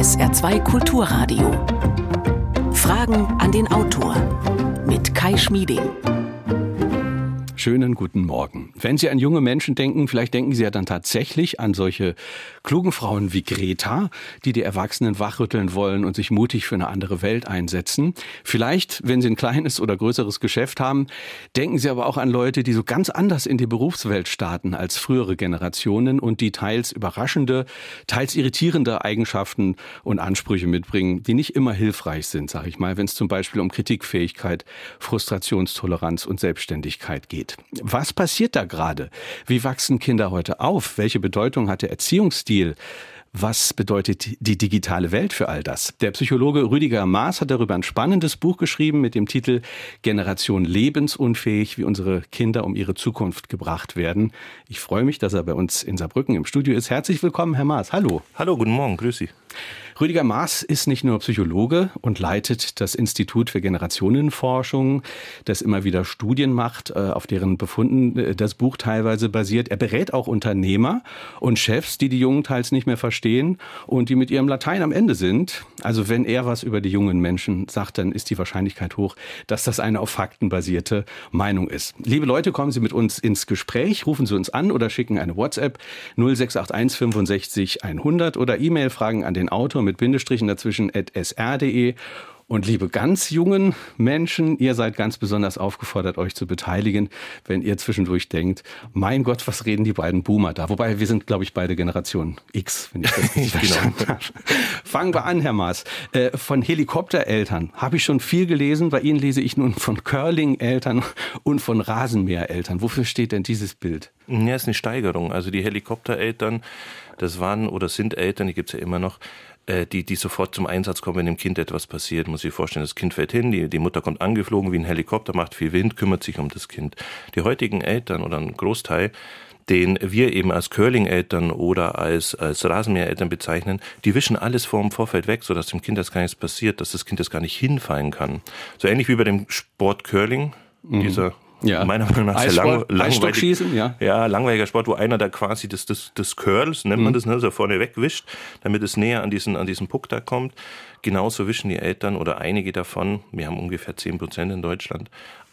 SR2 Kulturradio. Fragen an den Autor mit Kai Schmieding. Schönen guten Morgen. Wenn Sie an junge Menschen denken, vielleicht denken Sie ja dann tatsächlich an solche klugen Frauen wie Greta, die die Erwachsenen wachrütteln wollen und sich mutig für eine andere Welt einsetzen. Vielleicht, wenn Sie ein kleines oder größeres Geschäft haben, denken Sie aber auch an Leute, die so ganz anders in die Berufswelt starten als frühere Generationen und die teils überraschende, teils irritierende Eigenschaften und Ansprüche mitbringen, die nicht immer hilfreich sind, sage ich mal, wenn es zum Beispiel um Kritikfähigkeit, Frustrationstoleranz und Selbstständigkeit geht. Was passiert da gerade? Wie wachsen Kinder heute auf? Welche Bedeutung hat der Erziehungsstil? Was bedeutet die digitale Welt für all das? Der Psychologe Rüdiger Maas hat darüber ein spannendes Buch geschrieben mit dem Titel Generation lebensunfähig, wie unsere Kinder um ihre Zukunft gebracht werden. Ich freue mich, dass er bei uns in Saarbrücken im Studio ist. Herzlich willkommen, Herr Maas. Hallo. Hallo, guten Morgen, grüß Sie. Rüdiger Maas ist nicht nur Psychologe und leitet das Institut für Generationenforschung, das immer wieder Studien macht, äh, auf deren Befunden äh, das Buch teilweise basiert. Er berät auch Unternehmer und Chefs, die die Jungen teils nicht mehr verstehen und die mit ihrem Latein am Ende sind. Also wenn er was über die jungen Menschen sagt, dann ist die Wahrscheinlichkeit hoch, dass das eine auf Fakten basierte Meinung ist. Liebe Leute, kommen Sie mit uns ins Gespräch, rufen Sie uns an oder schicken eine WhatsApp 0681 65 100 oder E-Mail-Fragen an den Autor mit Bindestrichen dazwischen at sr.de. Und liebe ganz jungen Menschen, ihr seid ganz besonders aufgefordert, euch zu beteiligen, wenn ihr zwischendurch denkt, mein Gott, was reden die beiden Boomer da? Wobei wir sind, glaube ich, beide Generation X, wenn ich das richtig verstanden habe. Fangen wir an, Herr Maas. Äh, von Helikoptereltern habe ich schon viel gelesen. Bei Ihnen lese ich nun von Curling-Eltern und von Rasenmähereltern. Wofür steht denn dieses Bild? Ja, ist eine Steigerung. Also die Helikoptereltern, das waren oder sind Eltern, die gibt es ja immer noch, die, die sofort zum Einsatz kommen, wenn dem Kind etwas passiert. Muss sich vorstellen, das Kind fällt hin, die, die Mutter kommt angeflogen wie ein Helikopter, macht viel Wind, kümmert sich um das Kind. Die heutigen Eltern oder ein Großteil, den wir eben als Curling-Eltern oder als, als Rasenmäher-Eltern bezeichnen, die wischen alles vor dem Vorfeld weg, sodass dem Kind das gar nichts passiert, dass das Kind das gar nicht hinfallen kann. So ähnlich wie bei dem Sport Curling, mhm. dieser ja. meiner Meinung nach sehr lang, langweilig, ja. ja, langweiliger Sport, wo einer da quasi das, das, das Curls, nennt man mhm. das, ne, so vorne wegwischt, damit es näher an diesen, an diesen Puck da kommt. Genauso wischen die Eltern oder einige davon, wir haben ungefähr zehn Prozent in Deutschland,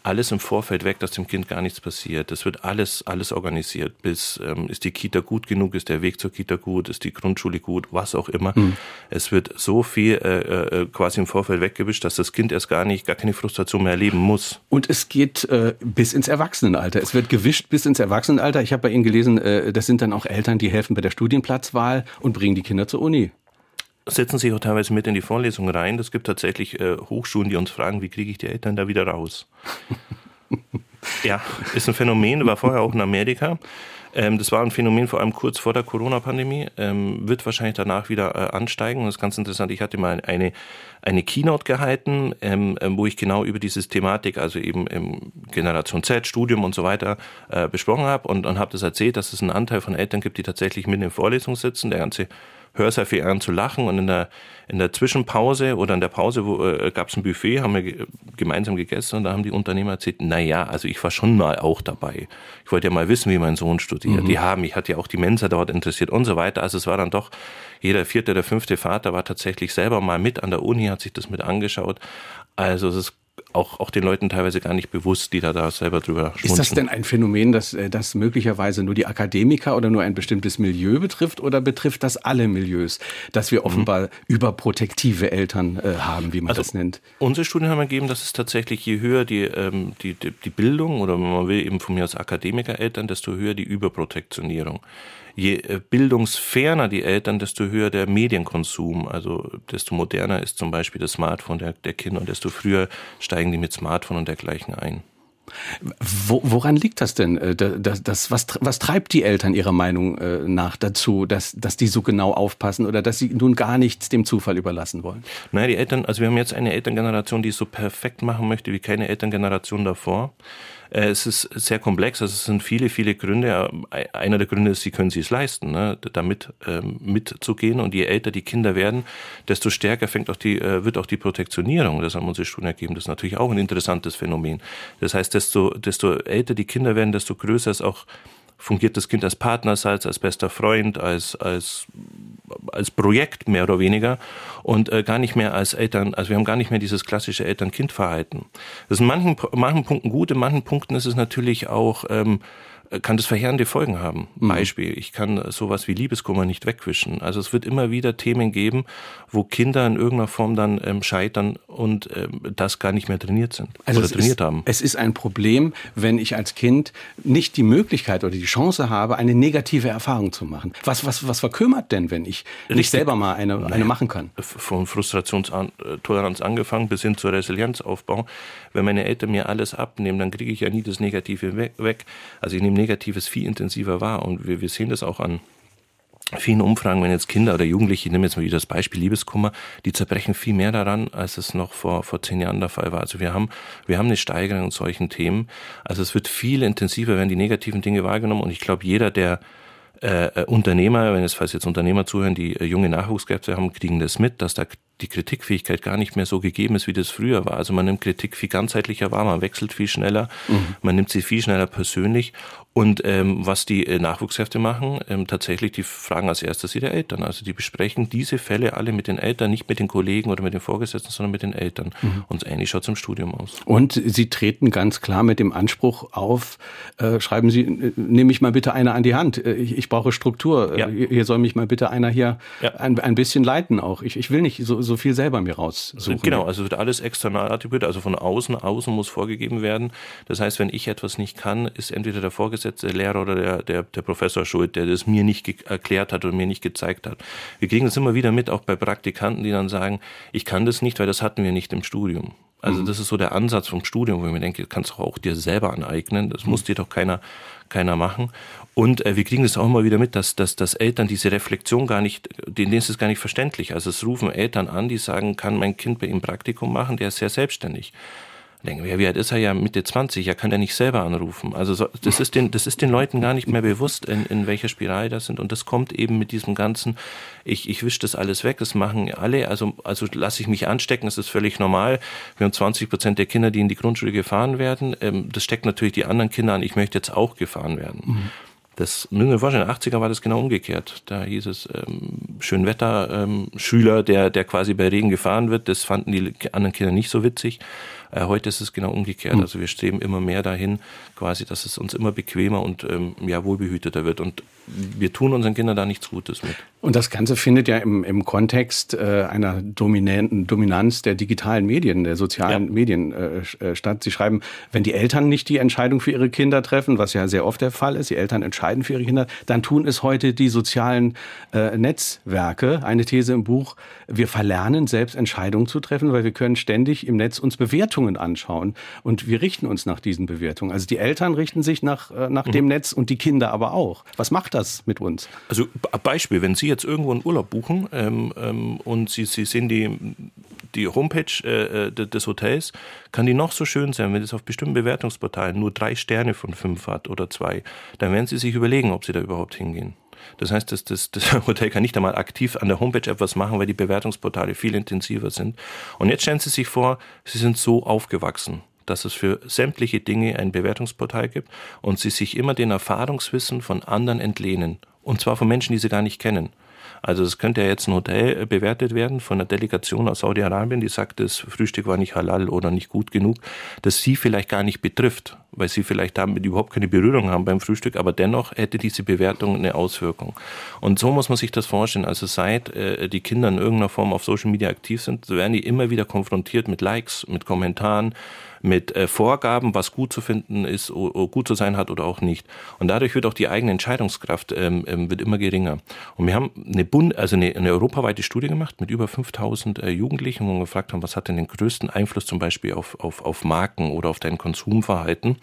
alles im Vorfeld weg, dass dem Kind gar nichts passiert. Das wird alles, alles organisiert. Bis ähm, ist die Kita gut genug, ist der Weg zur Kita gut, ist die Grundschule gut, was auch immer. Mhm. Es wird so viel äh, äh, quasi im Vorfeld weggewischt, dass das Kind erst gar nicht, gar keine Frustration mehr erleben muss. Und es geht äh, bis ins Erwachsenenalter. Es wird gewischt bis ins Erwachsenenalter. Ich habe bei Ihnen gelesen, äh, das sind dann auch Eltern, die helfen bei der Studienplatzwahl und bringen die Kinder zur Uni setzen sich auch teilweise mit in die Vorlesung rein. Es gibt tatsächlich äh, Hochschulen, die uns fragen, wie kriege ich die Eltern da wieder raus? ja, ist ein Phänomen, war vorher auch in Amerika. Ähm, das war ein Phänomen vor allem kurz vor der Corona-Pandemie, ähm, wird wahrscheinlich danach wieder äh, ansteigen. Das ist ganz interessant. Ich hatte mal eine, eine Keynote gehalten, ähm, ähm wo ich genau über dieses Thematik, also eben im Generation Z, Studium und so weiter, äh, besprochen habe und, und habe das erzählt, dass es einen Anteil von Eltern gibt, die tatsächlich mit in der Vorlesung sitzen. Der ganze Hörsaal fing an zu lachen und in der, in der Zwischenpause oder in der Pause wo, äh, gab es ein Buffet, haben wir gemeinsam gegessen und da haben die Unternehmer erzählt, na ja, also ich war schon mal auch dabei. Ich wollte ja mal wissen, wie mein Sohn studiert. Mhm. Die haben, ich hatte ja auch die Mensa dort interessiert und so weiter. Also es war dann doch, jeder vierte oder fünfte Vater war tatsächlich selber mal mit an der Uni, hat sich das mit angeschaut. Also es ist auch, auch den Leuten teilweise gar nicht bewusst, die da, da selber drüber schmunzeln. Ist das denn ein Phänomen, das, äh, das möglicherweise nur die Akademiker oder nur ein bestimmtes Milieu betrifft oder betrifft das alle Milieus, dass wir mhm. offenbar mhm. überprotektive Eltern äh, haben, wie man also das nennt? Unsere Studien haben ergeben, dass es tatsächlich, je höher die, ähm, die, die, die Bildung oder wenn man will eben von mir als Akademikereltern, desto höher die Überprotektionierung je äh, bildungsferner die Eltern, desto höher der Medienkonsum. Also desto moderner ist zum Beispiel das Smartphone der, der Kinder und desto früher steigen die mit Smartphone und dergleichen ein. Wo, woran liegt das denn? Äh, das, das, was, was treibt die Eltern ihrer Meinung äh, nach dazu, dass, dass die so genau aufpassen oder dass sie nun gar nichts dem Zufall überlassen wollen? Naja, die Eltern, also wir haben jetzt eine Elterngeneration, die es so perfekt machen möchte wie keine Elterngeneration davor. Äh, es ist sehr komplex, also es sind viele, viele Gründe. Einer der Gründe ist, sie können sich es leisten, ne, damit ähm, mitzugehen. Und je älter die Kinder werden, desto stärker fängt auch die, äh, wird auch die Protektionierung. Das haben unsere Studien ergeben. Das ist natürlich auch ein interessantes Phänomen. Das heißt, desto, desto älter die Kinder werden, desto größer ist auch fungiert das Kind als Partnersatz, als bester Freund, als, als als Projekt mehr oder weniger und äh, gar nicht mehr als Eltern, also wir haben gar nicht mehr dieses klassische Eltern-Kind-Verhalten. Das ist in manchen, manchen Punkten gut, in manchen Punkten ist es natürlich auch ähm, kann das verheerende Folgen haben. Mhm. Beispiel, ich kann sowas wie Liebeskummer nicht wegwischen. Also es wird immer wieder Themen geben, wo Kinder in irgendeiner Form dann ähm, scheitern und ähm, das gar nicht mehr trainiert sind also oder trainiert ist, haben. Es ist ein Problem, wenn ich als Kind nicht die Möglichkeit oder die Chance habe, eine negative Erfahrung zu machen. Was, was, was verkümmert denn, wenn ich Richtig. nicht selber mal eine, eine machen kann? Von Frustrationstoleranz angefangen bis hin zur Resilienzaufbau. Wenn meine Eltern mir alles abnehmen, dann kriege ich ja nie das Negative weg. Also ich nehme Negatives viel intensiver wahr. Und wir, wir sehen das auch an vielen Umfragen, wenn jetzt Kinder oder Jugendliche, ich nehme jetzt mal wieder das Beispiel Liebeskummer, die zerbrechen viel mehr daran, als es noch vor, vor zehn Jahren der Fall war. Also wir haben, wir haben eine Steigerung in solchen Themen. Also es wird viel intensiver, werden die negativen Dinge wahrgenommen. Und ich glaube, jeder, der äh, Unternehmer, wenn es falls jetzt Unternehmer zuhören, die äh, junge Nachwuchskräfte haben, kriegen das mit, dass da die Kritikfähigkeit gar nicht mehr so gegeben ist, wie das früher war. Also man nimmt Kritik viel ganzheitlicher wahr, man wechselt viel schneller, mhm. man nimmt sie viel schneller persönlich. Und ähm, was die äh, Nachwuchskräfte machen, ähm, tatsächlich, die fragen als erstes ihre Eltern. Also die besprechen diese Fälle alle mit den Eltern, nicht mit den Kollegen oder mit den Vorgesetzten, sondern mit den Eltern. Mhm. Und ähnlich schaut es im Studium aus. Und Sie treten ganz klar mit dem Anspruch auf, äh, schreiben Sie, äh, nehme ich mal bitte einer an die Hand. Äh, ich, ich brauche Struktur. Ja. Hier soll mich mal bitte einer hier ja. ein, ein bisschen leiten auch. Ich, ich will nicht so, so viel selber mir raussuchen. Genau, also wird alles external attribuiert, also von außen, außen muss vorgegeben werden. Das heißt, wenn ich etwas nicht kann, ist entweder der Vorgesetzte, der Lehrer oder der, der, der Professor schuld, der das mir nicht erklärt hat oder mir nicht gezeigt hat. Wir kriegen das immer wieder mit, auch bei Praktikanten, die dann sagen, ich kann das nicht, weil das hatten wir nicht im Studium. Also mhm. das ist so der Ansatz vom Studium, wo ich mir denke, kannst du auch dir selber aneignen. Das mhm. muss dir doch keiner, keiner machen. Und äh, wir kriegen das auch immer wieder mit, dass, dass, dass Eltern diese Reflexion gar nicht, denen ist es gar nicht verständlich. Also es rufen Eltern an, die sagen, kann mein Kind bei ihm Praktikum machen, der ist sehr selbstständig. Denken wir, wie alt ist er ja Mitte 20, er kann ja nicht selber anrufen. Also so, das ist den, das ist den Leuten gar nicht mehr bewusst, in, in welcher Spirale das sind. Und das kommt eben mit diesem ganzen, ich, ich wische das alles weg, das machen alle, also, also lasse ich mich anstecken, das ist völlig normal. Wir haben 20 Prozent der Kinder, die in die Grundschule gefahren werden. Ähm, das steckt natürlich die anderen Kinder an, ich möchte jetzt auch gefahren werden. Mhm. Das müssen wir vorstellen, in den 80er war das genau umgekehrt. Da hieß es ähm, Schönwetter-Schüler, ähm, der, der quasi bei Regen gefahren wird. Das fanden die anderen Kinder nicht so witzig. Äh, heute ist es genau umgekehrt. Mhm. Also wir streben immer mehr dahin, quasi, dass es uns immer bequemer und ähm, ja, wohlbehüteter wird. Und wir tun unseren Kindern da nichts Gutes mit. Und das Ganze findet ja im, im Kontext äh, einer dominanten Dominanz der digitalen Medien, der sozialen ja. Medien äh, äh, statt. Sie schreiben, wenn die Eltern nicht die Entscheidung für ihre Kinder treffen, was ja sehr oft der Fall ist, die Eltern entscheiden für ihre Kinder, dann tun es heute die sozialen äh, Netzwerke. Eine These im Buch, wir verlernen selbst Entscheidungen zu treffen, weil wir können ständig im Netz uns Bewertungen anschauen und wir richten uns nach diesen Bewertungen. Also die Eltern richten sich nach, äh, nach mhm. dem Netz und die Kinder aber auch. Was macht das mit uns? Also Beispiel, wenn Sie jetzt irgendwo einen Urlaub buchen ähm, ähm, und Sie, Sie sehen die, die Homepage äh, äh des Hotels, kann die noch so schön sein, wenn es auf bestimmten Bewertungsportalen nur drei Sterne von fünf hat oder zwei, dann werden Sie sich überlegen, ob Sie da überhaupt hingehen. Das heißt, das, das, das Hotel kann nicht einmal aktiv an der Homepage etwas machen, weil die Bewertungsportale viel intensiver sind. Und jetzt stellen Sie sich vor, Sie sind so aufgewachsen dass es für sämtliche Dinge ein Bewertungsportal gibt und sie sich immer den Erfahrungswissen von anderen entlehnen. Und zwar von Menschen, die sie gar nicht kennen. Also es könnte ja jetzt ein Hotel bewertet werden von einer Delegation aus Saudi-Arabien, die sagt, das Frühstück war nicht halal oder nicht gut genug, das sie vielleicht gar nicht betrifft, weil sie vielleicht damit überhaupt keine Berührung haben beim Frühstück, aber dennoch hätte diese Bewertung eine Auswirkung. Und so muss man sich das vorstellen. Also seit äh, die Kinder in irgendeiner Form auf Social Media aktiv sind, werden die immer wieder konfrontiert mit Likes, mit Kommentaren, mit äh, Vorgaben, was gut zu finden ist, gut zu sein hat oder auch nicht. Und dadurch wird auch die eigene Entscheidungskraft ähm, ähm, wird immer geringer. Und wir haben eine, Bund, also eine, eine europaweite Studie gemacht mit über 5000 äh, Jugendlichen, wo wir gefragt haben, was hat denn den größten Einfluss zum Beispiel auf, auf, auf Marken oder auf dein Konsumverhalten.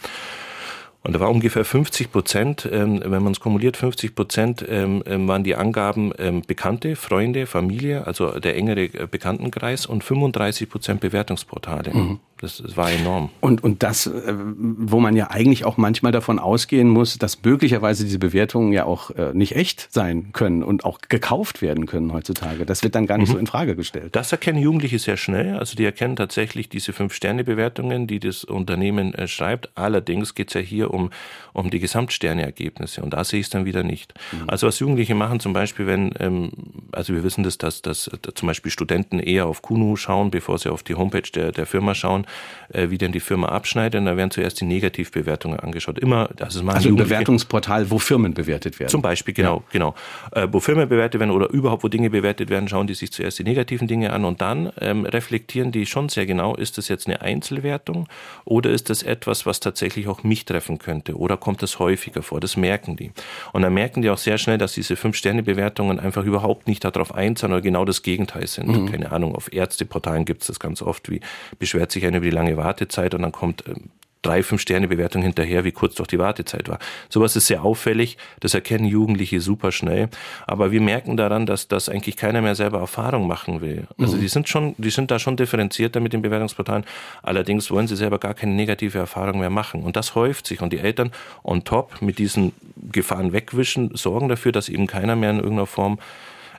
Und da war ungefähr 50 Prozent, ähm, wenn man es kumuliert, 50 Prozent ähm, ähm, waren die Angaben ähm, Bekannte, Freunde, Familie, also der engere äh, Bekanntenkreis und 35 Prozent Bewertungsportale. Mhm. Das, das, war enorm. Und, und das, äh, wo man ja eigentlich auch manchmal davon ausgehen muss, dass möglicherweise diese Bewertungen ja auch äh, nicht echt sein können und auch gekauft werden können heutzutage. Das wird dann gar nicht mhm. so in Frage gestellt. Das erkennen Jugendliche sehr schnell. Also die erkennen tatsächlich diese Fünf-Sterne-Bewertungen, die das Unternehmen äh, schreibt. Allerdings geht es ja hier um, um die Gesamtsterne-Ergebnisse und da sehe ich es dann wieder nicht. Mhm. Also was Jugendliche machen, zum Beispiel, wenn, ähm, also wir wissen das, dass, dass, zum Beispiel Studenten eher auf Kuno schauen, bevor sie auf die Homepage der, der Firma schauen wie denn die Firma abschneidet. Und da werden zuerst die Negativbewertungen angeschaut. Immer, also, es also ein Bewertungsportal, wo Firmen bewertet werden. Zum Beispiel, genau, ja. genau. Äh, wo Firmen bewertet werden oder überhaupt wo Dinge bewertet werden, schauen die sich zuerst die negativen Dinge an und dann ähm, reflektieren die schon sehr genau, ist das jetzt eine Einzelwertung oder ist das etwas, was tatsächlich auch mich treffen könnte oder kommt das häufiger vor? Das merken die. Und dann merken die auch sehr schnell, dass diese Fünf-Sterne-Bewertungen einfach überhaupt nicht darauf einzahlen oder genau das Gegenteil sind. Mhm. Keine Ahnung, auf Ärzteportalen gibt es das ganz oft, wie beschwert sich einer über die lange Wartezeit und dann kommt ähm, drei, fünf Sterne Bewertung hinterher, wie kurz doch die Wartezeit war. Sowas ist sehr auffällig, das erkennen Jugendliche super schnell. Aber wir merken daran, dass das eigentlich keiner mehr selber Erfahrung machen will. Also mhm. die sind schon, die sind da schon differenzierter mit den Bewertungsportalen. Allerdings wollen sie selber gar keine negative Erfahrung mehr machen. Und das häuft sich. Und die Eltern on top mit diesen Gefahren wegwischen, sorgen dafür, dass eben keiner mehr in irgendeiner Form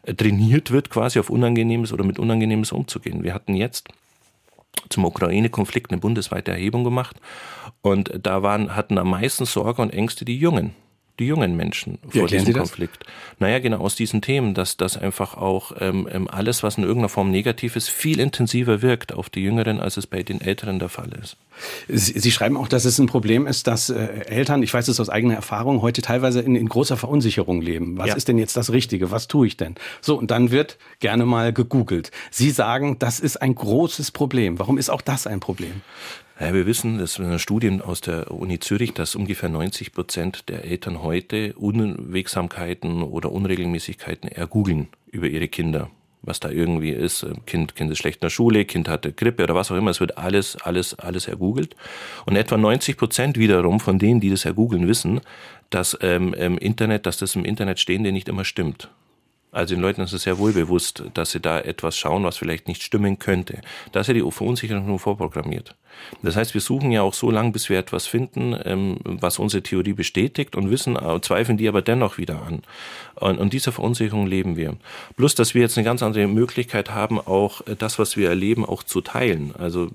äh, trainiert wird, quasi auf Unangenehmes oder mit Unangenehmes umzugehen. Wir hatten jetzt zum Ukraine-Konflikt eine bundesweite Erhebung gemacht. Und da waren, hatten am meisten Sorge und Ängste die Jungen die jungen Menschen vor diesem Konflikt. Naja, genau aus diesen Themen, dass das einfach auch ähm, ähm, alles, was in irgendeiner Form negativ ist, viel intensiver wirkt auf die Jüngeren, als es bei den Älteren der Fall ist. Sie, Sie schreiben auch, dass es ein Problem ist, dass äh, Eltern, ich weiß es aus eigener Erfahrung, heute teilweise in, in großer Verunsicherung leben. Was ja. ist denn jetzt das Richtige? Was tue ich denn? So, und dann wird gerne mal gegoogelt. Sie sagen, das ist ein großes Problem. Warum ist auch das ein Problem? Ja, wir wissen, das sind Studien aus der Uni Zürich, dass ungefähr 90 Prozent der Eltern heute Unwegsamkeiten oder Unregelmäßigkeiten ergoogeln über ihre Kinder. Was da irgendwie ist, Kind, kind ist schlecht in der Schule, Kind hatte Grippe oder was auch immer, es wird alles, alles, alles ergoogelt. Und etwa 90 Prozent wiederum von denen, die das ergoogeln, wissen, dass ähm, im Internet, dass das im Internet Stehende nicht immer stimmt. Also den Leuten ist es sehr wohl bewusst, dass sie da etwas schauen, was vielleicht nicht stimmen könnte. Da ist ja die Verunsicherung nur vorprogrammiert. Das heißt, wir suchen ja auch so lange, bis wir etwas finden, ähm, was unsere Theorie bestätigt und wissen, äh, zweifeln die aber dennoch wieder an. Und, und dieser Verunsicherung leben wir. Plus, dass wir jetzt eine ganz andere Möglichkeit haben, auch äh, das, was wir erleben, auch zu teilen. Also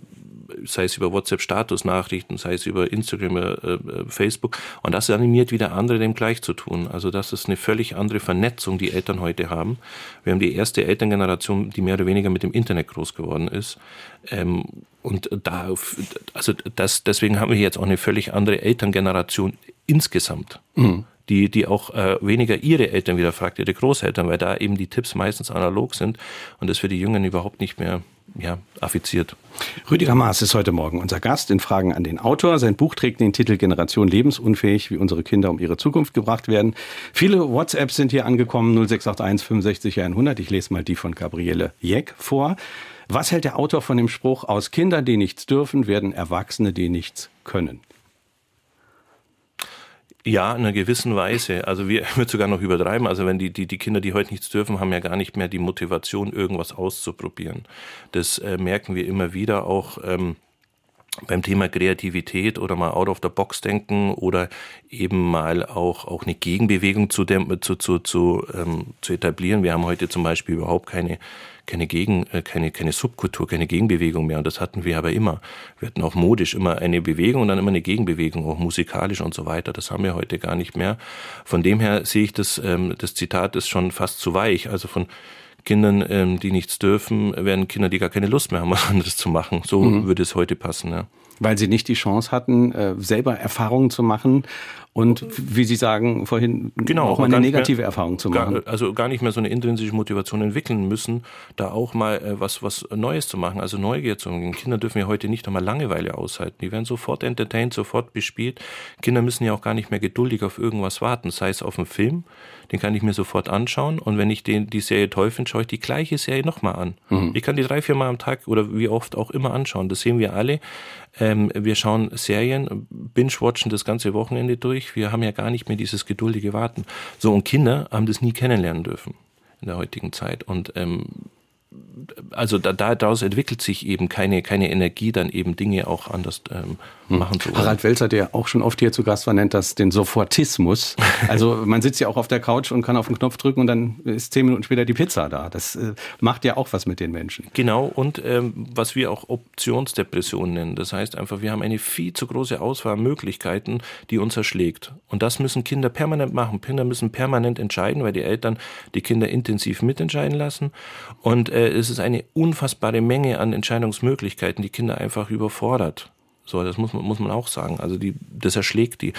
sei es über WhatsApp-Status-Nachrichten, sei es über Instagram, äh, äh, Facebook. Und das animiert wieder andere, dem gleich zu tun. Also das ist eine völlig andere Vernetzung, die Eltern heute haben. Wir haben die erste Elterngeneration, die mehr oder weniger mit dem Internet groß geworden ist. Ähm, und da, also das, deswegen haben wir jetzt auch eine völlig andere Elterngeneration insgesamt. Mhm die, die auch äh, weniger ihre Eltern wieder fragt, ihre Großeltern, weil da eben die Tipps meistens analog sind und das für die Jungen überhaupt nicht mehr ja, affiziert. Rüdiger Maas ist heute Morgen unser Gast in Fragen an den Autor. Sein Buch trägt den Titel Generation lebensunfähig, wie unsere Kinder um ihre Zukunft gebracht werden. Viele WhatsApps sind hier angekommen, 0681 65 100. Ich lese mal die von Gabriele Jeck vor. Was hält der Autor von dem Spruch, aus Kindern, die nichts dürfen, werden Erwachsene, die nichts können? Ja, in einer gewissen Weise. Also wir würden sogar noch übertreiben. Also wenn die, die, die Kinder, die heute nichts dürfen, haben ja gar nicht mehr die Motivation, irgendwas auszuprobieren. Das äh, merken wir immer wieder auch. Ähm, beim Thema Kreativität oder mal out of the box denken oder eben mal auch, auch eine Gegenbewegung zu, dem, zu, zu, zu, ähm, zu etablieren. Wir haben heute zum Beispiel überhaupt keine keine Gegen, äh, keine, keine Subkultur, keine Gegenbewegung mehr. Und das hatten wir aber immer. Wir hatten auch modisch immer eine Bewegung und dann immer eine Gegenbewegung, auch musikalisch und so weiter. Das haben wir heute gar nicht mehr. Von dem her sehe ich das, ähm, das Zitat ist schon fast zu weich. Also von Kindern, ähm, die nichts dürfen, werden Kinder, die gar keine Lust mehr haben, was anderes zu machen. So mhm. würde es heute passen, ja. Weil sie nicht die Chance hatten, äh, selber Erfahrungen zu machen und wie Sie sagen vorhin, genau, auch mal eine negative mehr, Erfahrung zu machen. Gar, also gar nicht mehr so eine intrinsische Motivation entwickeln müssen, da auch mal äh, was, was Neues zu machen, also Neugier zu haben. Kinder dürfen ja heute nicht einmal Langeweile aushalten. Die werden sofort entertained, sofort bespielt. Kinder müssen ja auch gar nicht mehr geduldig auf irgendwas warten, sei es auf einen Film, den kann ich mir sofort anschauen und wenn ich den, die Serie toll finde, schaue ich die gleiche Serie nochmal an. Mhm. Ich kann die drei, vier Mal am Tag oder wie oft auch immer anschauen. Das sehen wir alle. Ähm, wir schauen Serien, binge-watchen das ganze Wochenende durch. Wir haben ja gar nicht mehr dieses geduldige Warten. So, und Kinder haben das nie kennenlernen dürfen in der heutigen Zeit. Und ähm, also da, daraus entwickelt sich eben keine, keine Energie, dann eben Dinge auch anders ähm, hm. machen zu wollen. Harald Welzer, der auch schon oft hier zu Gast war, nennt das den Sofortismus. Also man sitzt ja auch auf der Couch und kann auf den Knopf drücken und dann ist zehn Minuten später die Pizza da. Das äh, macht ja auch was mit den Menschen. Genau, und ähm, was wir auch Optionsdepression nennen. Das heißt einfach, wir haben eine viel zu große Auswahl an Möglichkeiten, die uns erschlägt. Und das müssen Kinder permanent machen. Kinder müssen permanent entscheiden, weil die Eltern die Kinder intensiv mitentscheiden lassen. Und äh, es ist eine unfassbare Menge an Entscheidungsmöglichkeiten, die Kinder einfach überfordert. So, das muss man, muss man auch sagen. Also die, das erschlägt die.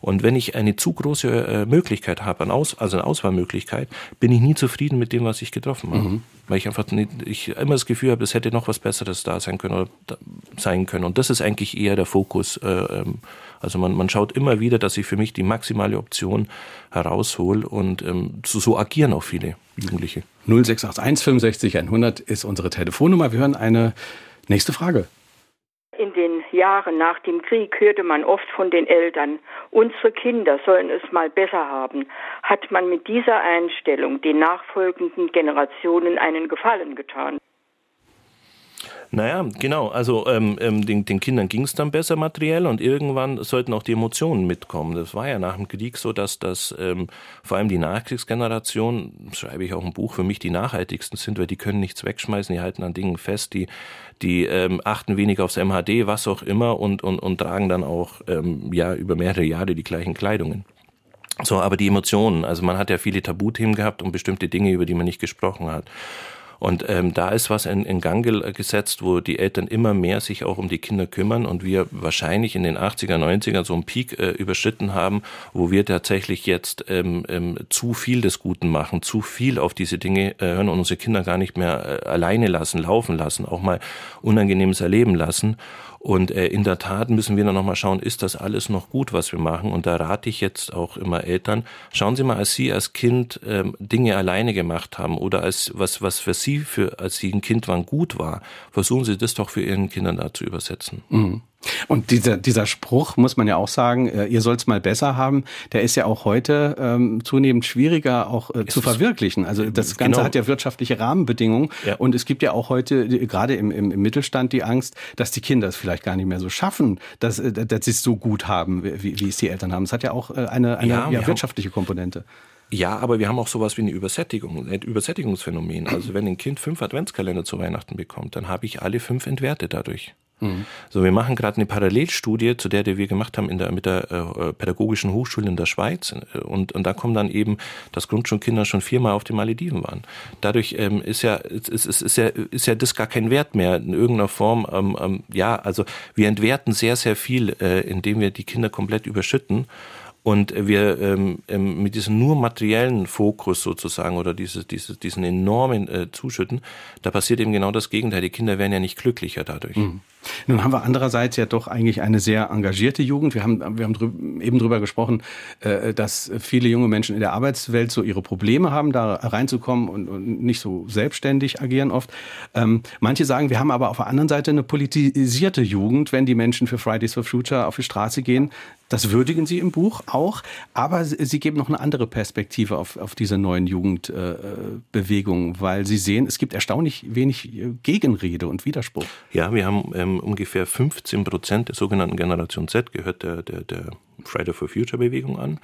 Und wenn ich eine zu große äh, Möglichkeit habe, an Aus, also eine Auswahlmöglichkeit, bin ich nie zufrieden mit dem, was ich getroffen habe. Mhm. Weil ich einfach nicht, ich immer das Gefühl habe, es hätte noch was Besseres da sein können oder sein können. Und das ist eigentlich eher der Fokus. Äh, ähm, also man, man schaut immer wieder, dass ich für mich die maximale Option heraushol und ähm, so, so agieren auch viele Jugendliche. 0681 65 100 ist unsere Telefonnummer. Wir hören eine nächste Frage. In den Jahren nach dem Krieg hörte man oft von den Eltern, unsere Kinder sollen es mal besser haben. Hat man mit dieser Einstellung den nachfolgenden Generationen einen Gefallen getan? Naja, genau. Also ähm, ähm, den, den Kindern ging es dann besser materiell und irgendwann sollten auch die Emotionen mitkommen. Das war ja nach dem Krieg so, dass das ähm, vor allem die Nachkriegsgeneration, schreibe ich auch ein Buch, für mich die nachhaltigsten sind, weil die können nichts wegschmeißen, die halten an Dingen fest, die, die ähm, achten wenig aufs MHD, was auch immer und, und, und tragen dann auch ähm, ja über mehrere Jahre die gleichen Kleidungen. So, aber die Emotionen, also man hat ja viele Tabuthemen gehabt und bestimmte Dinge, über die man nicht gesprochen hat. Und ähm, da ist was in, in Gang gesetzt, wo die Eltern immer mehr sich auch um die Kinder kümmern und wir wahrscheinlich in den 80er, 90er so einen Peak äh, überschritten haben, wo wir tatsächlich jetzt ähm, ähm, zu viel des Guten machen, zu viel auf diese Dinge äh, hören und unsere Kinder gar nicht mehr äh, alleine lassen, laufen lassen, auch mal Unangenehmes erleben lassen. Und äh, in der Tat müssen wir dann nochmal schauen, ist das alles noch gut, was wir machen? Und da rate ich jetzt auch immer Eltern, schauen Sie mal, als Sie als Kind ähm, Dinge alleine gemacht haben oder als was, was für Sie, für, als Sie ein Kind waren, gut war, versuchen Sie das doch für Ihren Kindern da zu übersetzen. Mhm. Und dieser, dieser Spruch, muss man ja auch sagen, äh, ihr sollt's mal besser haben, der ist ja auch heute ähm, zunehmend schwieriger auch äh, zu verwirklichen. Also das Ganze genau. hat ja wirtschaftliche Rahmenbedingungen ja. und es gibt ja auch heute, gerade im, im, im Mittelstand, die Angst, dass die Kinder es vielleicht gar nicht mehr so schaffen, dass, äh, dass sie es so gut haben, wie, wie es die Eltern haben. Es hat ja auch äh, eine, eine ja, ja, wirtschaftliche Komponente. Ja, aber wir haben auch sowas wie eine Übersättigung, ein Übersättigungsphänomen. Also wenn ein Kind fünf Adventskalender zu Weihnachten bekommt, dann habe ich alle fünf entwertet dadurch. Mhm. So, wir machen gerade eine Parallelstudie zu der, die wir gemacht haben in der, mit der äh, Pädagogischen Hochschule in der Schweiz. Und, und da kommt dann eben, dass Grundschulkinder schon viermal auf den Malediven waren. Dadurch ähm, ist, ja, ist, ist, ist, ja, ist ja das gar kein Wert mehr in irgendeiner Form. Ähm, ähm, ja, also wir entwerten sehr, sehr viel, äh, indem wir die Kinder komplett überschütten. Und wir ähm, ähm, mit diesem nur materiellen Fokus sozusagen oder diese, diese, diesen enormen äh, Zuschütten, da passiert eben genau das Gegenteil. Die Kinder werden ja nicht glücklicher dadurch. Mhm. Nun haben wir andererseits ja doch eigentlich eine sehr engagierte Jugend. Wir haben, wir haben drü eben drüber gesprochen, äh, dass viele junge Menschen in der Arbeitswelt so ihre Probleme haben, da reinzukommen und, und nicht so selbstständig agieren oft. Ähm, manche sagen, wir haben aber auf der anderen Seite eine politisierte Jugend, wenn die Menschen für Fridays for Future auf die Straße gehen. Das würdigen Sie im Buch auch, aber Sie geben noch eine andere Perspektive auf, auf diese neuen Jugendbewegungen, äh, weil Sie sehen, es gibt erstaunlich wenig äh, Gegenrede und Widerspruch. Ja, wir haben ähm, ungefähr 15 Prozent der sogenannten Generation Z gehört der, der, der Friday for Future Bewegung an.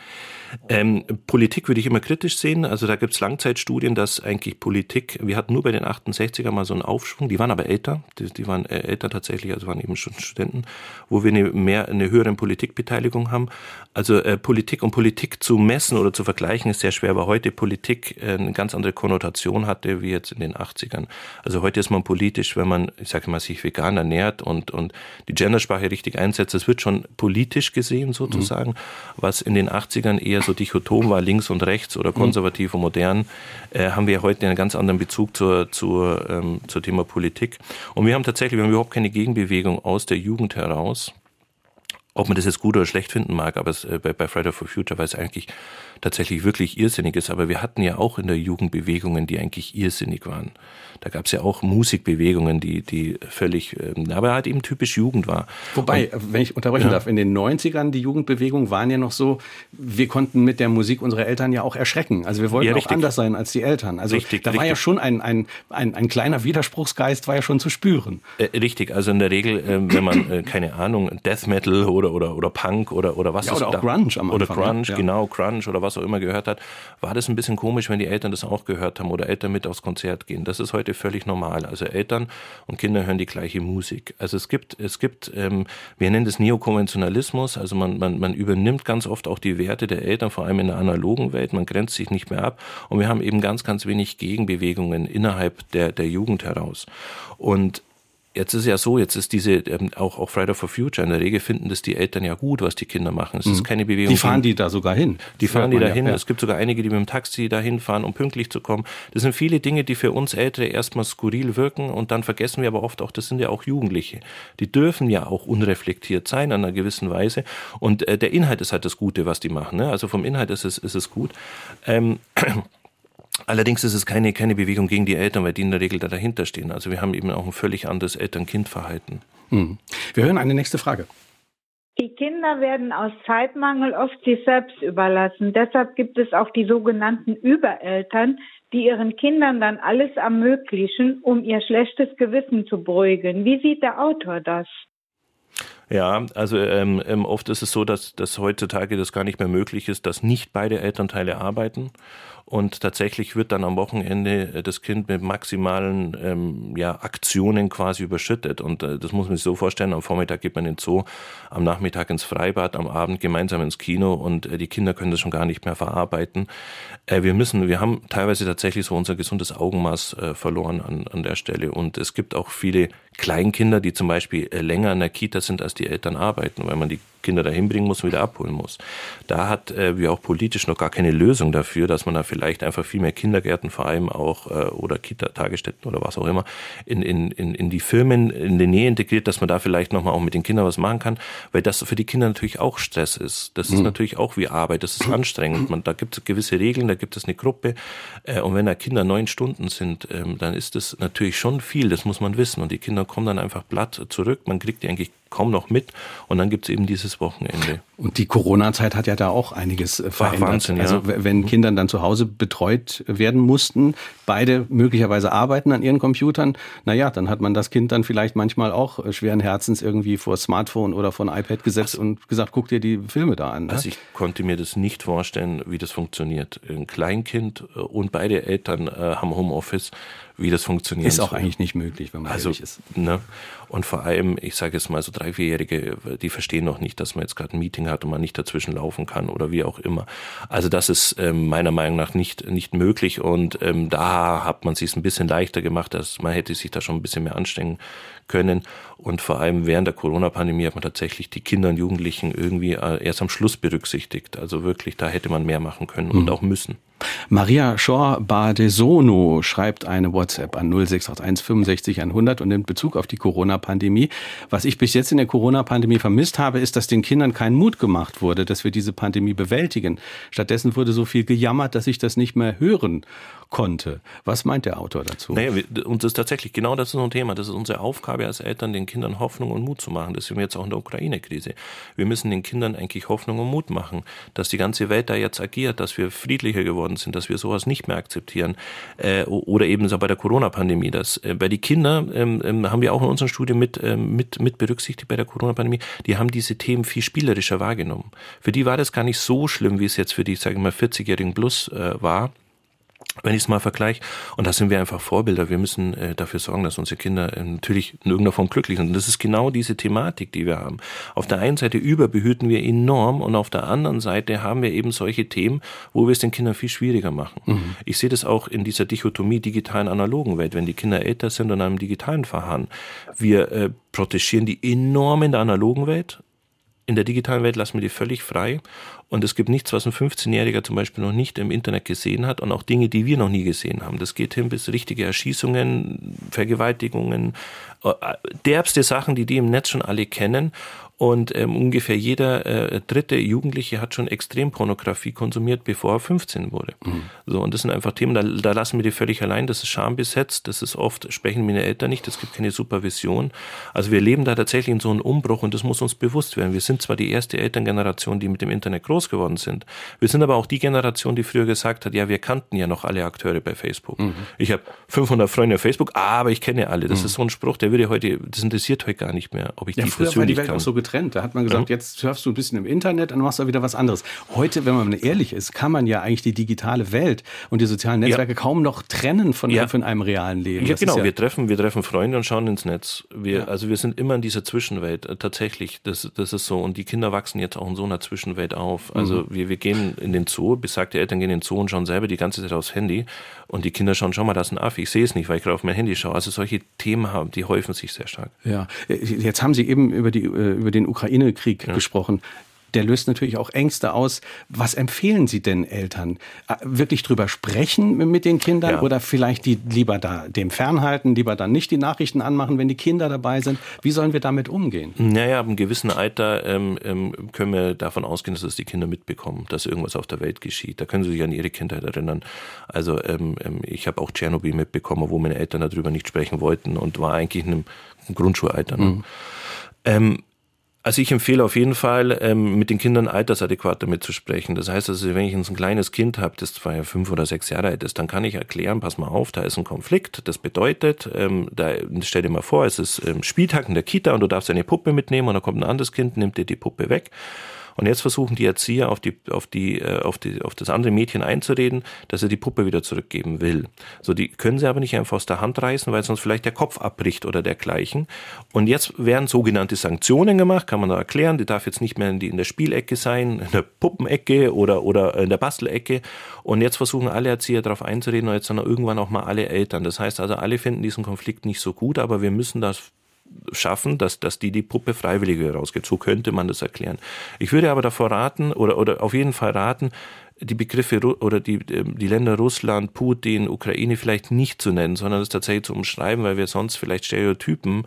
Ähm, Politik würde ich immer kritisch sehen. Also da gibt es Langzeitstudien, dass eigentlich Politik, wir hatten nur bei den 68er mal so einen Aufschwung, die waren aber älter, die, die waren äh, älter tatsächlich, also waren eben schon Studenten, wo wir eine, mehr, eine höhere Politikbeteiligung haben. Also äh, Politik und Politik zu messen oder zu vergleichen ist sehr schwer, weil heute Politik äh, eine ganz andere Konnotation hatte wie jetzt in den 80ern. Also heute ist man politisch, wenn man, ich sage mal, sich vegan ernährt und, und die Gendersprache richtig einsetzt, das wird schon politisch gesehen sozusagen. Mhm sagen, was in den 80ern eher so dichotom war, links und rechts oder mhm. konservativ und modern, äh, haben wir heute einen ganz anderen Bezug zur, zur, ähm, zur Thema Politik. Und wir haben tatsächlich, wir haben überhaupt keine Gegenbewegung aus der Jugend heraus. Ob man das jetzt gut oder schlecht finden mag, aber es, äh, bei, bei Friday for Future war es eigentlich tatsächlich wirklich irrsinnig ist. Aber wir hatten ja auch in der Jugend Bewegungen, die eigentlich irrsinnig waren. Da gab es ja auch Musikbewegungen, die, die völlig, ähm, aber halt eben typisch Jugend war. Wobei, Und, wenn ich unterbrechen ja. darf, in den 90ern, die Jugendbewegungen waren ja noch so, wir konnten mit der Musik unsere Eltern ja auch erschrecken. Also wir wollten ja, auch anders sein als die Eltern. Also richtig, da war richtig. ja schon ein, ein, ein, ein kleiner Widerspruchsgeist, war ja schon zu spüren. Äh, richtig, also in der Regel, äh, wenn man, äh, keine Ahnung, Death Metal oder, oder, oder Punk oder, oder was ja, oder auch da, Grunge am Anfang. Oder Grunge, ja. genau, Grunge oder was auch immer gehört hat, war das ein bisschen komisch, wenn die Eltern das auch gehört haben oder Eltern mit aufs Konzert gehen. Das ist heute völlig normal. Also Eltern und Kinder hören die gleiche Musik. Also es gibt, es gibt, ähm, wir nennen das Neokonventionalismus, also man, man, man übernimmt ganz oft auch die Werte der Eltern, vor allem in der analogen Welt, man grenzt sich nicht mehr ab und wir haben eben ganz, ganz wenig Gegenbewegungen innerhalb der, der Jugend heraus. Und Jetzt ist ja so, jetzt ist diese, ähm, auch, auch Friday for Future, in der Regel finden das die Eltern ja gut, was die Kinder machen. Es mhm. ist keine Bewegung. Die fahren die da sogar hin. Die fahren die dahin. Ja, ja. Es gibt sogar einige, die mit dem Taxi dahin fahren, um pünktlich zu kommen. Das sind viele Dinge, die für uns Ältere erstmal skurril wirken und dann vergessen wir aber oft auch, das sind ja auch Jugendliche. Die dürfen ja auch unreflektiert sein an einer gewissen Weise. Und äh, der Inhalt ist halt das Gute, was die machen. Ne? Also vom Inhalt ist es, ist es gut. Ähm, Allerdings ist es keine, keine Bewegung gegen die Eltern, weil die in der Regel da dahinter stehen. Also wir haben eben auch ein völlig anderes Eltern-Kind-Verhalten. Hm. Wir hören eine nächste Frage. Die Kinder werden aus Zeitmangel oft sich selbst überlassen. Deshalb gibt es auch die sogenannten Übereltern, die ihren Kindern dann alles ermöglichen, um ihr schlechtes Gewissen zu beruhigen. Wie sieht der Autor das? Ja, also ähm, ähm oft ist es so, dass, dass heutzutage das gar nicht mehr möglich ist, dass nicht beide Elternteile arbeiten und tatsächlich wird dann am Wochenende äh, das Kind mit maximalen ähm, ja, Aktionen quasi überschüttet. Und äh, das muss man sich so vorstellen, am Vormittag geht man in den Zoo, am Nachmittag ins Freibad, am Abend gemeinsam ins Kino und äh, die Kinder können das schon gar nicht mehr verarbeiten. Äh, wir müssen, wir haben teilweise tatsächlich so unser gesundes Augenmaß äh, verloren an, an der Stelle. Und es gibt auch viele Kleinkinder, die zum Beispiel äh, länger in der Kita sind, als die Eltern arbeiten, weil man die Kinder dahin bringen muss und wieder abholen muss. Da hat äh, wir auch politisch noch gar keine Lösung dafür, dass man da vielleicht einfach viel mehr Kindergärten vor allem auch äh, oder Kita-Tagesstätten oder was auch immer in, in, in, in die Firmen in die Nähe integriert, dass man da vielleicht nochmal auch mit den Kindern was machen kann, weil das für die Kinder natürlich auch Stress ist. Das ist mhm. natürlich auch wie Arbeit, das ist anstrengend. Man, da gibt es gewisse Regeln, da gibt es eine Gruppe äh, und wenn da Kinder neun Stunden sind, ähm, dann ist das natürlich schon viel, das muss man wissen und die Kinder kommen dann einfach platt zurück, man kriegt die eigentlich kaum noch mit. Und dann gibt es eben dieses Wochenende. Und die Corona-Zeit hat ja da auch einiges äh, verändert. Wahnsinn, ja. Also wenn mhm. Kinder dann zu Hause betreut werden mussten, beide möglicherweise arbeiten an ihren Computern, naja, dann hat man das Kind dann vielleicht manchmal auch äh, schweren Herzens irgendwie vor Smartphone oder vor ein iPad gesetzt also, und gesagt, guck dir die Filme da an. Ne? Also ich konnte mir das nicht vorstellen, wie das funktioniert. Ein Kleinkind äh, und beide Eltern haben Homeoffice wie das funktioniert. Ist auch eigentlich nicht möglich, wenn man also, ehrlich ist. Ne? Und vor allem, ich sage jetzt mal so drei, vierjährige, die verstehen noch nicht, dass man jetzt gerade ein Meeting hat und man nicht dazwischen laufen kann oder wie auch immer. Also das ist ähm, meiner Meinung nach nicht nicht möglich und ähm, da hat man sich ein bisschen leichter gemacht, dass man hätte sich da schon ein bisschen mehr anstrengen können. Und vor allem während der Corona-Pandemie hat man tatsächlich die Kinder und Jugendlichen irgendwie äh, erst am Schluss berücksichtigt. Also wirklich, da hätte man mehr machen können und mhm. auch müssen. Maria Schor-Badesono schreibt eine WhatsApp an 0681 65 100 und nimmt Bezug auf die Corona-Pandemie. Was ich bis jetzt in der Corona-Pandemie vermisst habe, ist, dass den Kindern kein Mut gemacht wurde, dass wir diese Pandemie bewältigen. Stattdessen wurde so viel gejammert, dass ich das nicht mehr hören konnte. Was meint der Autor dazu? Naja, uns ist tatsächlich genau das ist ein Thema. Das ist unsere Aufgabe als Eltern, den Kindern Hoffnung und Mut zu machen. Das sehen wir jetzt auch in der Ukraine-Krise. Wir müssen den Kindern eigentlich Hoffnung und Mut machen, dass die ganze Welt da jetzt agiert, dass wir friedlicher geworden sind, dass wir sowas nicht mehr akzeptieren. Äh, oder eben so bei der Corona-Pandemie. Dass, äh, bei die Kinder ähm, ähm, haben wir auch in unseren Studien mit, ähm, mit, mit berücksichtigt bei der Corona-Pandemie, die haben diese Themen viel spielerischer wahrgenommen. Für die war das gar nicht so schlimm, wie es jetzt für die, sagen wir mal, 40-jährigen Plus äh, war wenn ich es mal vergleiche. Und da sind wir einfach Vorbilder. Wir müssen äh, dafür sorgen, dass unsere Kinder äh, natürlich in irgendeiner Form glücklich sind. Und das ist genau diese Thematik, die wir haben. Auf der einen Seite überbehüten wir enorm und auf der anderen Seite haben wir eben solche Themen, wo wir es den Kindern viel schwieriger machen. Mhm. Ich sehe das auch in dieser Dichotomie digitalen analogen Welt. Wenn die Kinder älter sind und einem digitalen verharren, wir äh, protegieren die enorm in der analogen Welt in der digitalen Welt lassen wir die völlig frei Und es gibt nichts, was ein 15-Jähriger zum Beispiel noch nicht im Internet gesehen hat und auch Dinge, die wir noch nie gesehen haben. Das geht hin bis richtige Erschießungen, Vergewaltigungen, äh, derbste Sachen, die die im Netz schon alle kennen. Und ähm, ungefähr jeder äh, dritte Jugendliche hat schon Extrempornografie konsumiert, bevor er 15 wurde. Mhm. So, und das sind einfach Themen, da, da lassen wir die völlig allein. Das ist schambesetzt, das ist oft, sprechen meine Eltern nicht, es gibt keine Supervision. Also wir leben da tatsächlich in so einem Umbruch und das muss uns bewusst werden. Wir sind zwar die erste Elterngeneration, die mit dem Internet groß geworden sind. Wir sind aber auch die Generation, die früher gesagt hat, ja, wir kannten ja noch alle Akteure bei Facebook. Mhm. Ich habe 500 Freunde auf Facebook, aber ich kenne alle. Das mhm. ist so ein Spruch, der würde heute, das interessiert heute gar nicht mehr, ob ich ja, die persönlich kann getrennt. Da hat man gesagt, ja. jetzt surfst du ein bisschen im Internet und machst da wieder was anderes. Heute, wenn man ehrlich ist, kann man ja eigentlich die digitale Welt und die sozialen Netzwerke ja. kaum noch trennen von, ja. von einem realen Leben. Ja, das genau. wir treffen, wir treffen Freunde und schauen ins Netz. Wir, Also wir sind immer in dieser Zwischenwelt. Äh, tatsächlich, das, das ist so. Und die Kinder wachsen jetzt auch in so einer Zwischenwelt auf. Also mhm. wir, wir gehen in den Zoo, besagte Eltern gehen in den Zoo und schauen selber die ganze Zeit aufs Handy. Und die Kinder schauen, schau mal, da ist ein Affe. Ich sehe es nicht, weil ich gerade auf mein Handy schaue. Also solche Themen haben, die häufen sich sehr stark. Ja, jetzt haben Sie eben über, die, äh, über den Ukraine-Krieg ja. gesprochen der löst natürlich auch Ängste aus. Was empfehlen Sie denn Eltern? Äh, wirklich drüber sprechen mit den Kindern ja. oder vielleicht die lieber da dem fernhalten, lieber dann nicht die Nachrichten anmachen, wenn die Kinder dabei sind? Wie sollen wir damit umgehen? Naja, ab einem gewissen Alter ähm, ähm, können wir davon ausgehen, dass es die Kinder mitbekommen, dass irgendwas auf der Welt geschieht. Da können sie sich an ihre Kindheit erinnern. Also ähm, ähm ich habe auch Tschernobyl mitbekommen, wo meine Eltern darüber nicht sprechen wollten und war eigentlich in einem Grundschulalter. Ne? Mhm. Ähm, also ich empfehle auf jeden Fall, ähm, mit den Kindern altersadäquat damit zu sprechen. Das heißt also, wenn ich ein kleines Kind habe, das ja fünf oder sechs Jahre alt ist, dann kann ich erklären, pass mal auf, da ist ein Konflikt. Das bedeutet, ähm, da stell dir mal vor, es ist ähm, Spieltag in der Kita und du darfst eine Puppe mitnehmen und dann kommt ein anderes Kind, nimmt dir die Puppe weg. Und jetzt versuchen die Erzieher auf die, auf die, äh, auf die, auf das andere Mädchen einzureden, dass er die Puppe wieder zurückgeben will. So, die können sie aber nicht einfach aus der Hand reißen, weil sonst vielleicht der Kopf abbricht oder dergleichen. Und jetzt werden sogenannte Sanktionen gemacht, kann man da erklären. Die darf jetzt nicht mehr in, die, in der Spielecke sein, in der Puppenecke oder, oder in der Bastelecke. Und jetzt versuchen alle Erzieher darauf einzureden und jetzt dann irgendwann auch mal alle Eltern. Das heißt also, alle finden diesen Konflikt nicht so gut, aber wir müssen das schaffen, dass, dass die die Puppe freiwillig rausgeht. So könnte man das erklären. Ich würde aber davor raten oder, oder auf jeden Fall raten, die Begriffe oder die, ähm, die Länder Russland, Putin, Ukraine vielleicht nicht zu nennen, sondern das tatsächlich zu umschreiben, weil wir sonst vielleicht Stereotypen,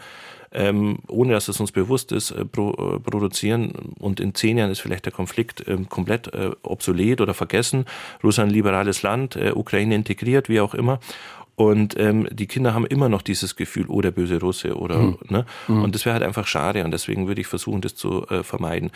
ähm, ohne dass es uns bewusst ist, äh, pro, äh, produzieren. Und in zehn Jahren ist vielleicht der Konflikt äh, komplett obsolet oder vergessen. Russland liberales Land, äh, Ukraine integriert, wie auch immer. Und ähm, die Kinder haben immer noch dieses Gefühl, oh, der böse Russe oder, mhm. ne? Mhm. Und das wäre halt einfach schade und deswegen würde ich versuchen, das zu äh, vermeiden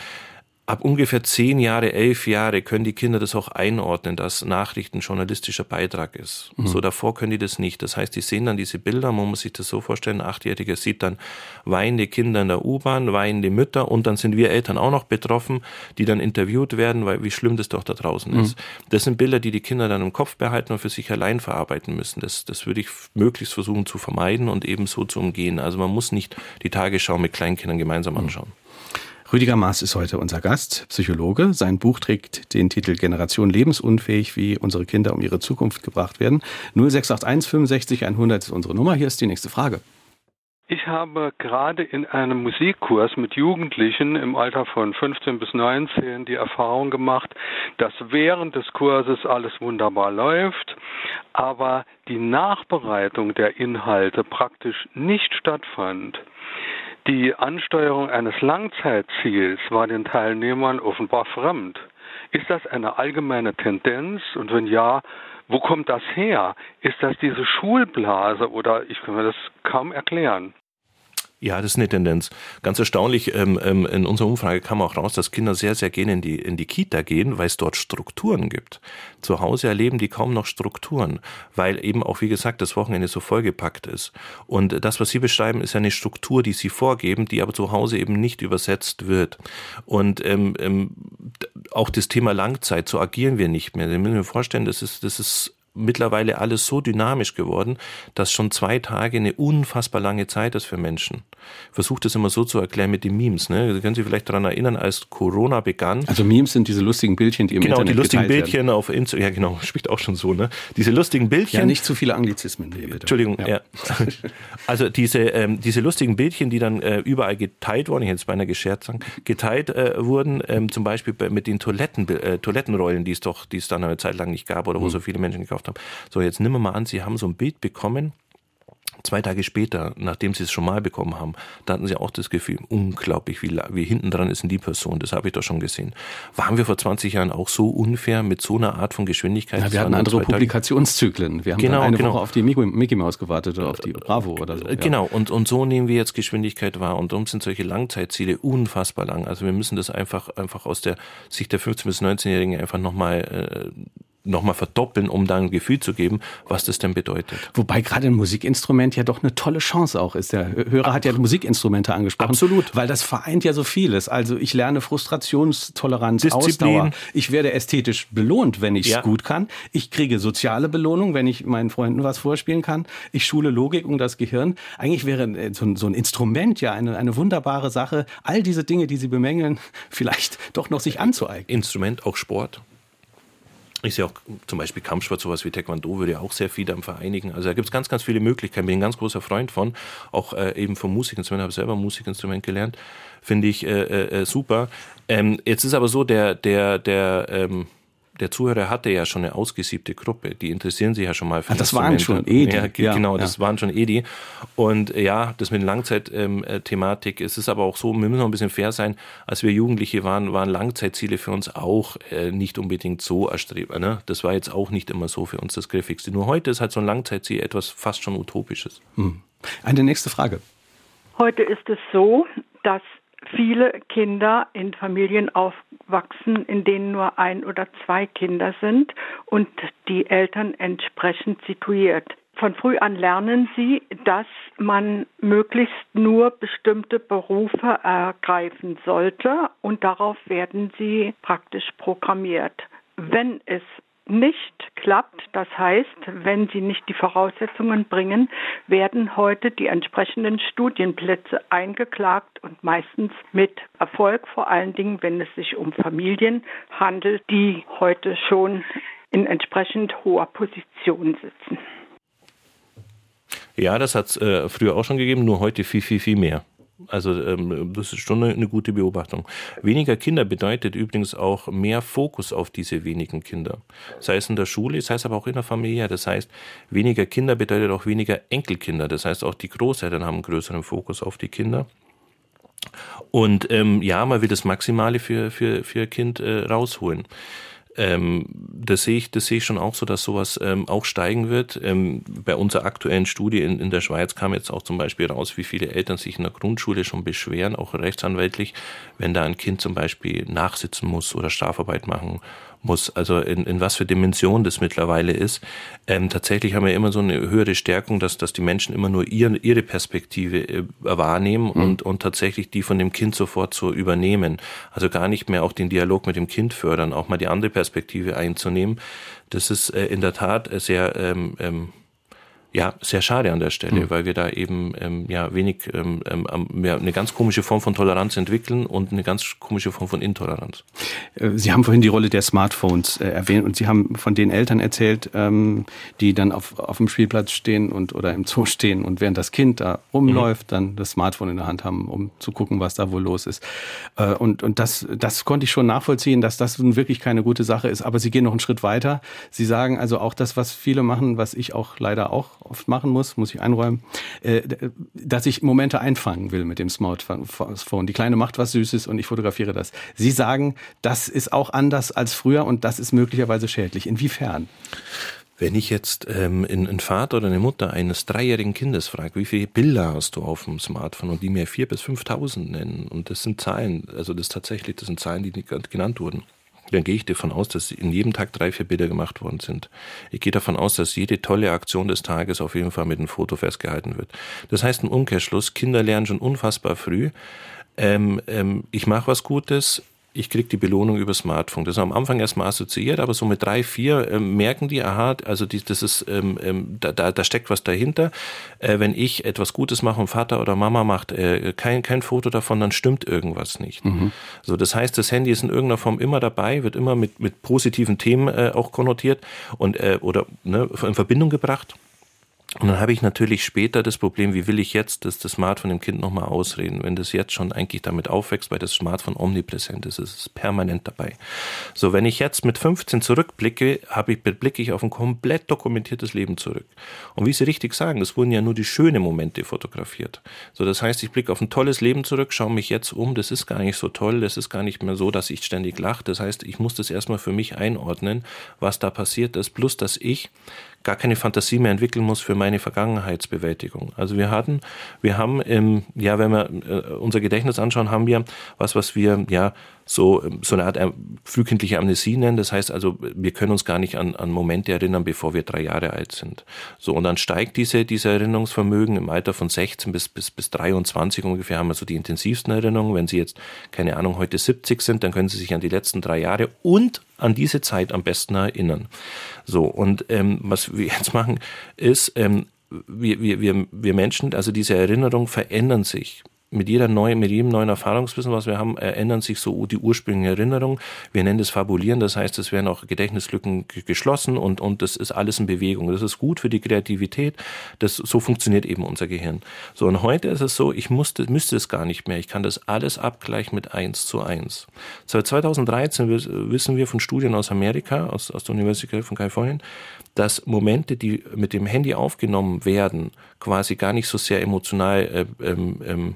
ab ungefähr zehn Jahre, elf Jahre können die Kinder das auch einordnen, dass Nachrichten journalistischer Beitrag ist. Mhm. So davor können die das nicht. Das heißt, die sehen dann diese Bilder, man muss sich das so vorstellen, ein Achtjähriger sieht dann weinende Kinder in der U-Bahn, weinende Mütter und dann sind wir Eltern auch noch betroffen, die dann interviewt werden, weil wie schlimm das doch da draußen mhm. ist. Das sind Bilder, die die Kinder dann im Kopf behalten und für sich allein verarbeiten müssen. Das, das würde ich möglichst versuchen zu vermeiden und eben so zu umgehen. Also man muss nicht die Tagesschau mit Kleinkindern gemeinsam mhm. anschauen. Mhm. Rüdiger Maas ist heute unser Gast, Psychologe. Sein Buch trägt den Titel Generation lebensunfähig, wie unsere Kinder um ihre Zukunft gebracht werden. 0681 65 100 ist unsere Nummer. Hier ist die nächste Frage. Ich habe gerade in einem Musikkurs mit Jugendlichen im Alter von 15 bis 19 die Erfahrung gemacht, dass während des Kurses alles wunderbar läuft, aber die Nachbereitung der Inhalte praktisch nicht stattfand. Die Ansteuerung eines Langzeitziels war den Teilnehmern offenbar fremd. Ist das eine allgemeine Tendenz? Und wenn ja, wo kommt das her? Ist das diese Schulblase oder ich kann mir das kaum erklären? Ja, das ist eine Tendenz. Ganz erstaunlich, ähm, ähm, in unserer Umfrage kam auch raus, dass Kinder sehr, sehr gerne in die, in die Kita gehen, weil es dort Strukturen gibt. Zu Hause erleben die kaum noch Strukturen, weil eben auch, wie gesagt, das Wochenende so vollgepackt ist. Und das, was Sie beschreiben, ist eine Struktur, die Sie vorgeben, die aber zu Hause eben nicht übersetzt wird. Und ähm, ähm, auch das Thema Langzeit, so agieren wir nicht mehr. Sie müssen mir vorstellen, das ist, das ist mittlerweile alles so dynamisch geworden, dass schon zwei Tage eine unfassbar lange Zeit ist für Menschen. Versucht das immer so zu erklären mit den Memes. Ne? Sie können sich vielleicht daran erinnern, als Corona begann. Also Memes sind diese lustigen Bildchen, die im genau, Internet die lustigen Bildchen werden. auf Instagram. Ja, genau, spricht auch schon so. Ne? Diese lustigen Bildchen. Ja, nicht zu viele Anglizismen bitte. Entschuldigung, ja. ja. Also diese, ähm, diese lustigen Bildchen, die dann äh, überall geteilt wurden, ich hätte es beinahe gescherzt sagen, geteilt äh, wurden, ähm, zum Beispiel mit den Toiletten, äh, Toilettenrollen, die es doch, die es dann eine Zeit lang nicht gab oder wo mhm. so viele Menschen gekauft haben. So, jetzt nehmen wir mal an, Sie haben so ein Bild bekommen, Zwei Tage später, nachdem sie es schon mal bekommen haben, da hatten sie auch das Gefühl, unglaublich, wie, wie hinten dran ist denn die Person, das habe ich doch schon gesehen. Waren wir vor 20 Jahren auch so unfair mit so einer Art von Geschwindigkeit? Ja, wir hatten andere Publikationszyklen. Wir haben genau, eine genau. Woche auf die Mickey Mouse gewartet oder auf die Bravo oder so. Ja. Genau, und, und so nehmen wir jetzt Geschwindigkeit wahr und darum sind solche Langzeitziele unfassbar lang. Also wir müssen das einfach, einfach aus der Sicht der 15- bis 19-Jährigen einfach nochmal äh, nochmal verdoppeln, um da ein Gefühl zu geben, was das denn bedeutet. Wobei gerade ein Musikinstrument ja doch eine tolle Chance auch ist. Der Hörer Ab hat ja Musikinstrumente angesprochen. Absolut. Weil das vereint ja so vieles. Also ich lerne Frustrationstoleranz, Disziplin. Ausdauer. Ich werde ästhetisch belohnt, wenn ich es ja. gut kann. Ich kriege soziale Belohnung, wenn ich meinen Freunden was vorspielen kann. Ich schule Logik und das Gehirn. Eigentlich wäre äh, so ein, so ein Instrument ja eine, eine wunderbare Sache, all diese Dinge, die Sie bemängeln, vielleicht doch noch sich anzueignen. Instrument, auch Sport. Ich sehe auch zum Beispiel Kampfsport, sowas wie Taekwondo würde ja auch sehr viele am vereinigen. Also da gibt es ganz, ganz viele Möglichkeiten. Bin ein ganz großer Freund von, auch äh, eben vom Musikinstrument, habe selber Musikinstrument gelernt. Finde ich äh, äh, äh, super. Ähm, jetzt ist aber so, der, der, der, ähm, der Zuhörer hatte ja schon eine ausgesiebte Gruppe. Die interessieren sich ja schon mal für Ach, das waren schon eh die. Ja, ja, genau, das waren schon eh die. Und ja, das mit Langzeitthematik, ähm, es ist aber auch so, wir müssen noch ein bisschen fair sein, als wir Jugendliche waren, waren Langzeitziele für uns auch äh, nicht unbedingt so erstrebbar. Ne? Das war jetzt auch nicht immer so für uns das Griffigste. Nur heute ist halt so ein Langzeitziel etwas fast schon Utopisches. Hm. Eine nächste Frage. Heute ist es so, dass viele Kinder in Familien aufwachsen, in denen nur ein oder zwei Kinder sind und die Eltern entsprechend situiert. Von früh an lernen sie, dass man möglichst nur bestimmte Berufe ergreifen sollte und darauf werden sie praktisch programmiert. Wenn es nicht klappt, das heißt, wenn sie nicht die Voraussetzungen bringen, werden heute die entsprechenden Studienplätze eingeklagt und meistens mit Erfolg, vor allen Dingen, wenn es sich um Familien handelt, die heute schon in entsprechend hoher Position sitzen. Ja, das hat es äh, früher auch schon gegeben, nur heute viel, viel, viel mehr. Also ähm, das ist schon eine, eine, gute Beobachtung. Weniger Kinder bedeutet übrigens auch mehr Fokus auf diese wenigen Kinder. Sei es in der Schule, sei es aber auch in der Familie. Das heißt, weniger Kinder bedeutet auch weniger Enkelkinder. Das heißt, auch die Großeltern haben einen größeren Fokus auf die Kinder. Und ähm, ja, man will das Maximale für, für, für Kind äh, rausholen. Ähm, das sehe ich, das sehe ich schon auch so, dass sowas ähm, auch steigen wird. Ähm, bei unserer aktuellen Studie in, in der Schweiz kam jetzt auch zum Beispiel raus, wie viele Eltern sich in der Grundschule schon beschweren, auch rechtsanwältlich, wenn da ein Kind zum Beispiel nachsitzen muss oder Strafarbeit machen muss, also in, in was für Dimension das mittlerweile ist. Ähm, tatsächlich haben wir immer so eine höhere Stärkung, dass, dass die Menschen immer nur ihre, ihre Perspektive äh, wahrnehmen mhm. und, und tatsächlich die von dem Kind sofort so übernehmen. Also gar nicht mehr auch den Dialog mit dem Kind fördern, auch mal die andere Perspektive einzunehmen. Das ist äh, in der Tat sehr ähm, ähm, ja, sehr schade an der Stelle, mhm. weil wir da eben ähm, ja wenig ähm, ähm, ja, eine ganz komische Form von Toleranz entwickeln und eine ganz komische Form von Intoleranz. Äh, Sie haben vorhin die Rolle der Smartphones äh, erwähnt und Sie haben von den Eltern erzählt, ähm, die dann auf, auf dem Spielplatz stehen und oder im Zoo stehen und während das Kind da rumläuft, mhm. dann das Smartphone in der Hand haben, um zu gucken, was da wohl los ist. Äh, und und das, das konnte ich schon nachvollziehen, dass das wirklich keine gute Sache ist. Aber Sie gehen noch einen Schritt weiter. Sie sagen also auch das, was viele machen, was ich auch leider auch oft machen muss, muss ich einräumen, äh, dass ich Momente einfangen will mit dem Smartphone. Die Kleine macht was Süßes und ich fotografiere das. Sie sagen, das ist auch anders als früher und das ist möglicherweise schädlich. Inwiefern? Wenn ich jetzt ähm, einen Vater oder eine Mutter eines dreijährigen Kindes frage, wie viele Bilder hast du auf dem Smartphone und die mir vier bis 5.000 nennen und das sind Zahlen, also das tatsächlich, das sind Zahlen, die nicht genannt wurden dann gehe ich davon aus, dass in jedem Tag drei, vier Bilder gemacht worden sind. Ich gehe davon aus, dass jede tolle Aktion des Tages auf jeden Fall mit einem Foto festgehalten wird. Das heißt im Umkehrschluss, Kinder lernen schon unfassbar früh, ähm, ähm, ich mache was Gutes, ich kriege die Belohnung über Smartphone. Das ist am Anfang erstmal assoziiert, aber so mit drei, vier äh, merken die, aha, also die, das ist, ähm, ähm, da, da, da steckt was dahinter. Äh, wenn ich etwas Gutes mache und Vater oder Mama macht äh, kein, kein Foto davon, dann stimmt irgendwas nicht. Mhm. So, das heißt, das Handy ist in irgendeiner Form immer dabei, wird immer mit, mit positiven Themen äh, auch konnotiert und äh, oder ne, in Verbindung gebracht. Und dann habe ich natürlich später das Problem, wie will ich jetzt das, das Smartphone dem Kind nochmal ausreden, wenn das jetzt schon eigentlich damit aufwächst, weil das Smartphone omnipräsent ist, es ist permanent dabei. So, wenn ich jetzt mit 15 zurückblicke, habe ich, blicke ich auf ein komplett dokumentiertes Leben zurück. Und wie Sie richtig sagen, es wurden ja nur die schönen Momente fotografiert. So, das heißt, ich blicke auf ein tolles Leben zurück, schaue mich jetzt um, das ist gar nicht so toll, das ist gar nicht mehr so, dass ich ständig lache. Das heißt, ich muss das erstmal für mich einordnen, was da passiert ist, plus dass ich gar keine Fantasie mehr entwickeln muss für meine Vergangenheitsbewältigung. Also wir hatten, wir haben, im, ja, wenn wir äh, unser Gedächtnis anschauen, haben wir was, was wir ja so, so eine Art äh, frühkindliche Amnesie nennen. Das heißt also, wir können uns gar nicht an, an Momente erinnern, bevor wir drei Jahre alt sind. So, und dann steigt diese, diese Erinnerungsvermögen im Alter von 16 bis, bis, bis 23 ungefähr haben wir so die intensivsten Erinnerungen. Wenn Sie jetzt, keine Ahnung, heute 70 sind, dann können Sie sich an die letzten drei Jahre und an diese Zeit am besten erinnern. So, und ähm, was wir jetzt machen, ist, ähm, wir, wir, wir, wir Menschen, also diese Erinnerungen verändern sich mit jeder neuen, mit jedem neuen Erfahrungswissen, was wir haben, ändern sich so die ursprünglichen Erinnerungen. Wir nennen das Fabulieren, das heißt, es werden auch Gedächtnislücken geschlossen und, und das ist alles in Bewegung. Das ist gut für die Kreativität. Das, so funktioniert eben unser Gehirn. So, und heute ist es so, ich musste, müsste es gar nicht mehr. Ich kann das alles abgleichen mit eins zu eins. Seit 2013 wissen wir von Studien aus Amerika, aus, aus der Universität von Kalifornien, dass Momente, die mit dem Handy aufgenommen werden, quasi gar nicht so sehr emotional äh, ähm, ähm,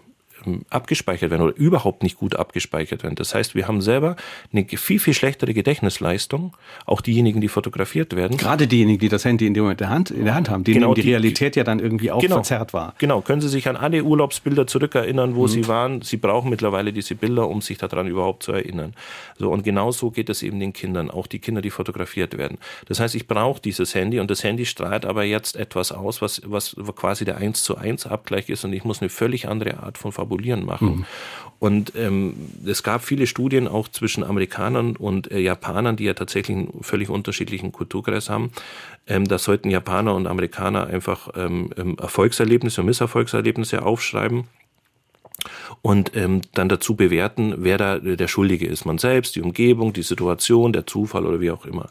abgespeichert werden oder überhaupt nicht gut abgespeichert werden. Das heißt, wir haben selber eine viel, viel schlechtere Gedächtnisleistung, auch diejenigen, die fotografiert werden. Gerade diejenigen, die das Handy in, dem Moment der Hand, in der Hand haben, denen genau, die, die Realität ja dann irgendwie auch genau, verzerrt war. Genau, können Sie sich an alle Urlaubsbilder zurückerinnern, wo mhm. Sie waren. Sie brauchen mittlerweile diese Bilder, um sich daran überhaupt zu erinnern. So, und genau so geht es eben den Kindern, auch die Kinder, die fotografiert werden. Das heißt, ich brauche dieses Handy und das Handy strahlt aber jetzt etwas aus, was, was quasi der 1 zu 1 Abgleich ist und ich muss eine völlig andere Art von Fabulierung Fabulieren machen. Mhm. Und ähm, es gab viele Studien auch zwischen Amerikanern und äh, Japanern, die ja tatsächlich einen völlig unterschiedlichen Kulturkreis haben. Ähm, da sollten Japaner und Amerikaner einfach ähm, ähm Erfolgserlebnisse und Misserfolgserlebnisse aufschreiben und ähm, dann dazu bewerten, wer da der Schuldige ist. Man selbst, die Umgebung, die Situation, der Zufall oder wie auch immer.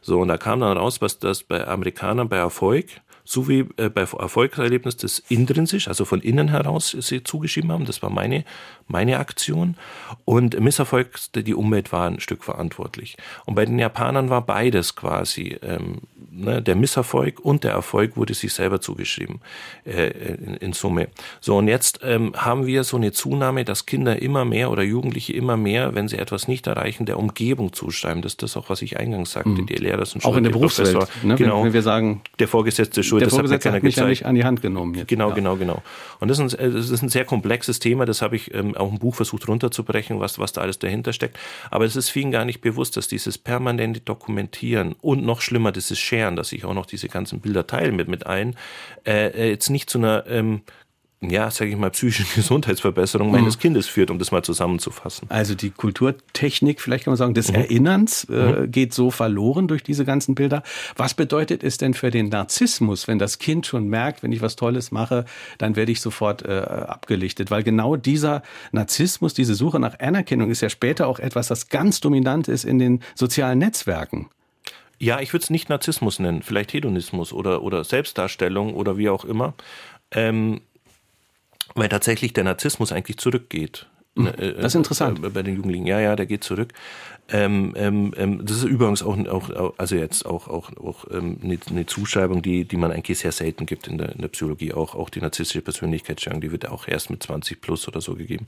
So, und da kam dann raus, was das bei Amerikanern bei Erfolg so wie äh, bei Erfolgserlebnis das intrinsisch, also von innen heraus sie zugeschrieben haben. Das war meine, meine Aktion. Und Misserfolg, die Umwelt war ein Stück verantwortlich. Und bei den Japanern war beides quasi. Ähm, ne, der Misserfolg und der Erfolg wurde sich selber zugeschrieben äh, in, in, Summe. So, und jetzt ähm, haben wir so eine Zunahme, dass Kinder immer mehr oder Jugendliche immer mehr, wenn sie etwas nicht erreichen, der Umgebung zuschreiben. Das ist das auch, was ich eingangs sagte. Mhm. Die Lehrer sind schon Auch in der Berufswelt, ne? genau, wenn, wenn wir sagen, der Vorgesetzte Schuld, der Vorgesetzte hat, hat mich gezeigt. ja nicht an die Hand genommen. Jetzt. Genau, ja. genau, genau. Und das ist, ein, das ist ein sehr komplexes Thema, das habe ich ähm, auch im Buch versucht runterzubrechen, was, was da alles dahinter steckt. Aber es ist vielen gar nicht bewusst, dass dieses permanente Dokumentieren und noch schlimmer, dieses Sharen, dass ich auch noch diese ganzen Bilder teile mit, mit allen, äh, äh jetzt nicht zu einer ähm, ja, sage ich mal, psychischen Gesundheitsverbesserung meines mhm. Kindes führt, um das mal zusammenzufassen. Also die Kulturtechnik, vielleicht kann man sagen, des mhm. Erinnerns äh, mhm. geht so verloren durch diese ganzen Bilder. Was bedeutet es denn für den Narzissmus, wenn das Kind schon merkt, wenn ich was Tolles mache, dann werde ich sofort äh, abgelichtet? Weil genau dieser Narzissmus, diese Suche nach Anerkennung ist ja später auch etwas, das ganz dominant ist in den sozialen Netzwerken. Ja, ich würde es nicht Narzissmus nennen, vielleicht Hedonismus oder, oder Selbstdarstellung oder wie auch immer. Ähm, weil tatsächlich der Narzissmus eigentlich zurückgeht. Hm, äh, das ist interessant. Bei den Jugendlichen, ja, ja, der geht zurück. Ähm, ähm, ähm, das ist übrigens auch, auch also jetzt auch, auch, auch ähm, eine, eine Zuschreibung, die, die man eigentlich sehr selten gibt in der, in der Psychologie. Auch, auch die narzisstische Persönlichkeitsstörung, die wird auch erst mit 20 plus oder so gegeben.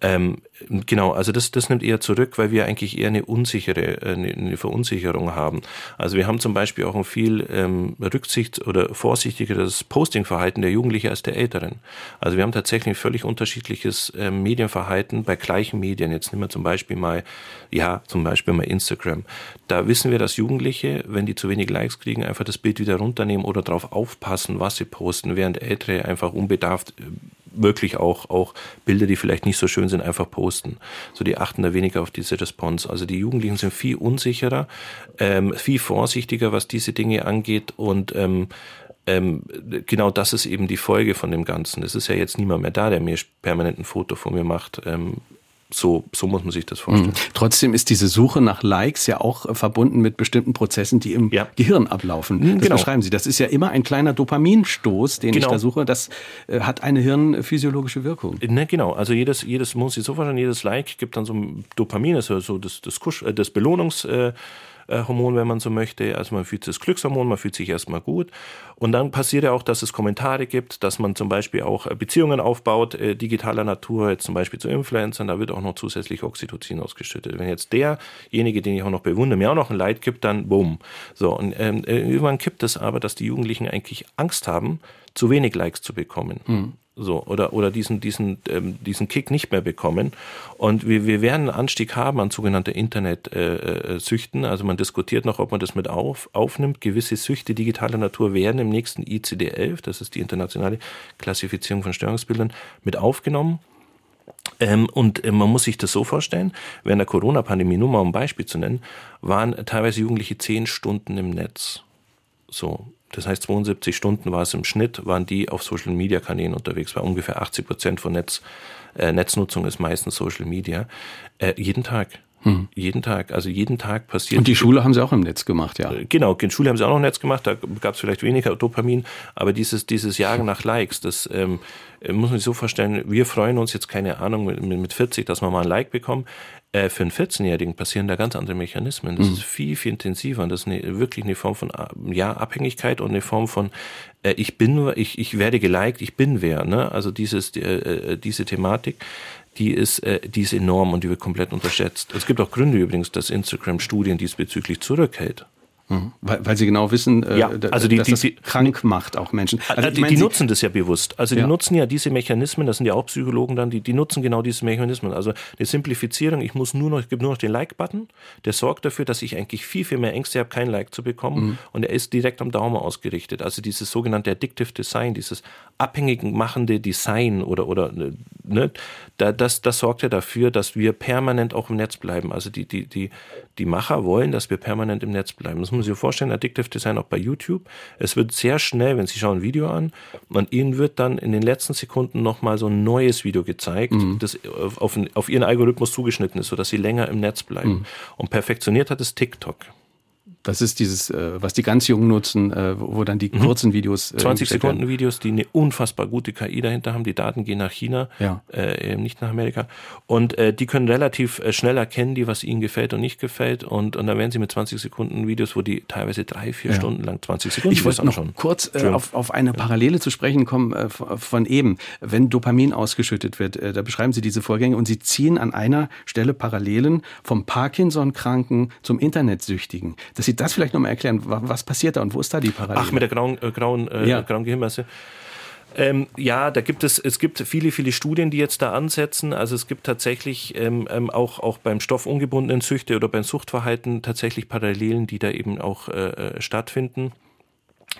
Ähm, genau, also das, das nimmt eher zurück, weil wir eigentlich eher eine unsichere, äh, eine, Verunsicherung haben. Also wir haben zum Beispiel auch ein viel ähm, Rücksicht oder vorsichtigeres Postingverhalten der Jugendlichen als der Älteren. Also wir haben tatsächlich ein völlig unterschiedliches ähm, Medienverhalten bei gleichen Medien. Jetzt nehmen wir zum Beispiel mal, ja, zum Beispiel mal Instagram. Da wissen wir, dass Jugendliche, wenn die zu wenig Likes kriegen, einfach das Bild wieder runternehmen oder darauf aufpassen, was sie posten, während Ältere einfach unbedarft wirklich auch, auch Bilder, die vielleicht nicht so schön sind, einfach posten. So, die achten da weniger auf diese Response. Also die Jugendlichen sind viel unsicherer, ähm, viel vorsichtiger, was diese Dinge angeht und ähm, ähm, genau das ist eben die Folge von dem Ganzen. Es ist ja jetzt niemand mehr da, der mir permanent ein Foto von mir macht. Ähm, so, so muss man sich das vorstellen. Mhm. Trotzdem ist diese Suche nach Likes ja auch äh, verbunden mit bestimmten Prozessen, die im ja. Gehirn ablaufen. Das genau. beschreiben Sie. Das ist ja immer ein kleiner Dopaminstoß, den genau. ich da suche. Das äh, hat eine hirnphysiologische Wirkung. Ne, genau. Also jedes, jedes muss sich so vorstellen, jedes Like gibt dann so ein Dopamin, also so das, das, Kusch, äh, das Belohnungs, äh, Hormon, wenn man so möchte. Also man fühlt sich das Glückshormon, man fühlt sich erstmal gut. Und dann passiert ja auch, dass es Kommentare gibt, dass man zum Beispiel auch äh, Beziehungen aufbaut, äh, digitaler Natur, jetzt zum Beispiel zu Influencern, da wird auch noch zusätzlich Oxytocin ausgeschüttet. Wenn jetzt derjenige, den ich auch noch bewundere, mir auch noch ein Leid gibt, dann bumm. So, und ähm, irgendwann kippt es aber, dass die Jugendlichen eigentlich Angst haben, zu wenig Likes zu bekommen. Mhm so oder oder diesen diesen ähm, diesen Kick nicht mehr bekommen. Und wir, wir werden einen Anstieg haben an sogenannte Internetsüchten äh, äh also man diskutiert noch ob man das mit auf, aufnimmt. Gewisse Süchte digitaler Natur werden im nächsten ICD-11 das ist die internationale Klassifizierung von Störungsbildern mit aufgenommen. Ähm, und äh, man muss sich das so vorstellen, während der Corona-Pandemie, nur mal um ein Beispiel zu nennen, waren teilweise Jugendliche zehn Stunden im Netz. So, das heißt, 72 Stunden war es im Schnitt, waren die auf Social Media Kanälen unterwegs, weil ungefähr 80 Prozent von Netz, äh, Netznutzung ist meistens Social Media. Äh, jeden Tag. Hm. Jeden Tag, also jeden Tag passiert. Und die Schule haben sie auch im Netz gemacht, ja. Äh, genau, in Schule haben sie auch noch im Netz gemacht, da gab es vielleicht weniger Dopamin, aber dieses, dieses Jagen nach Likes, das ähm, muss man sich so vorstellen, wir freuen uns jetzt, keine Ahnung, mit, mit 40, dass wir mal ein Like bekommen. Äh, für einen 14-Jährigen passieren da ganz andere Mechanismen. Das mhm. ist viel, viel intensiver und das ist eine, wirklich eine Form von ja, Abhängigkeit und eine Form von äh, ich bin, ich, ich werde geliked, ich bin wer. Ne? Also dieses, äh, äh diese Thematik, die ist, äh, die ist enorm und die wird komplett unterschätzt. Es gibt auch Gründe übrigens, dass Instagram Studien diesbezüglich zurückhält. Mhm. Weil, weil sie genau wissen, äh, ja, also die, dass die, das krank macht auch Menschen. Also, also die, meine, die nutzen das ja bewusst. Also die ja. nutzen ja diese Mechanismen, das sind ja auch Psychologen dann, die, die nutzen genau diese Mechanismen. Also eine Simplifizierung, ich muss nur noch, ich gebe nur noch den Like-Button, der sorgt dafür, dass ich eigentlich viel, viel mehr Ängste habe, kein Like zu bekommen mhm. und er ist direkt am Daumen ausgerichtet. Also dieses sogenannte Addictive Design, dieses abhängig machende Design oder, oder ne, da, das, das sorgt ja dafür, dass wir permanent auch im Netz bleiben. Also die, die, die, die Macher wollen, dass wir permanent im Netz bleiben. Das muss man sich vorstellen, Addictive Design auch bei YouTube. Es wird sehr schnell, wenn Sie schauen ein Video an, und Ihnen wird dann in den letzten Sekunden nochmal so ein neues Video gezeigt, mhm. das auf, auf Ihren Algorithmus zugeschnitten ist, sodass Sie länger im Netz bleiben. Mhm. Und perfektioniert hat es TikTok. Das ist dieses, äh, was die ganz Jungen nutzen, äh, wo dann die mhm. kurzen Videos. 20 äh, Sekunden werden. Videos, die eine unfassbar gute KI dahinter haben. Die Daten gehen nach China, ja. äh, nicht nach Amerika. Und äh, die können relativ schnell erkennen, die, was ihnen gefällt und nicht gefällt. Und, und dann werden sie mit 20 Sekunden Videos, wo die teilweise drei, vier ja. Stunden lang 20 Sekunden Ich wollte noch schon. kurz äh, auf, auf eine Parallele zu sprechen kommen von eben. Wenn Dopamin ausgeschüttet wird, da beschreiben Sie diese Vorgänge und Sie ziehen an einer Stelle Parallelen vom Parkinson-Kranken zum Internetsüchtigen. Das Sie das vielleicht nochmal erklären? Was passiert da und wo ist da die Parallele? Ach, mit der grauen, äh, grauen, äh, ja. grauen Gehirnmasse. Ähm, ja, da gibt es, es gibt viele, viele Studien, die jetzt da ansetzen. Also es gibt tatsächlich ähm, ähm auch, auch beim stoffungebundenen Süchte oder beim Suchtverhalten tatsächlich Parallelen, die da eben auch äh, äh stattfinden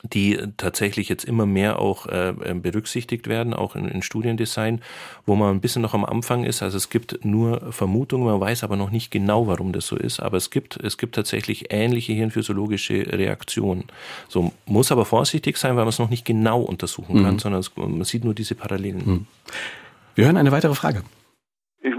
die tatsächlich jetzt immer mehr auch äh, berücksichtigt werden, auch in, in Studiendesign, wo man ein bisschen noch am Anfang ist. Also es gibt nur Vermutungen, man weiß aber noch nicht genau, warum das so ist. Aber es gibt, es gibt tatsächlich ähnliche hirnphysiologische Reaktionen. So muss aber vorsichtig sein, weil man es noch nicht genau untersuchen kann, mhm. sondern es, man sieht nur diese Parallelen. Mhm. Wir hören eine weitere Frage.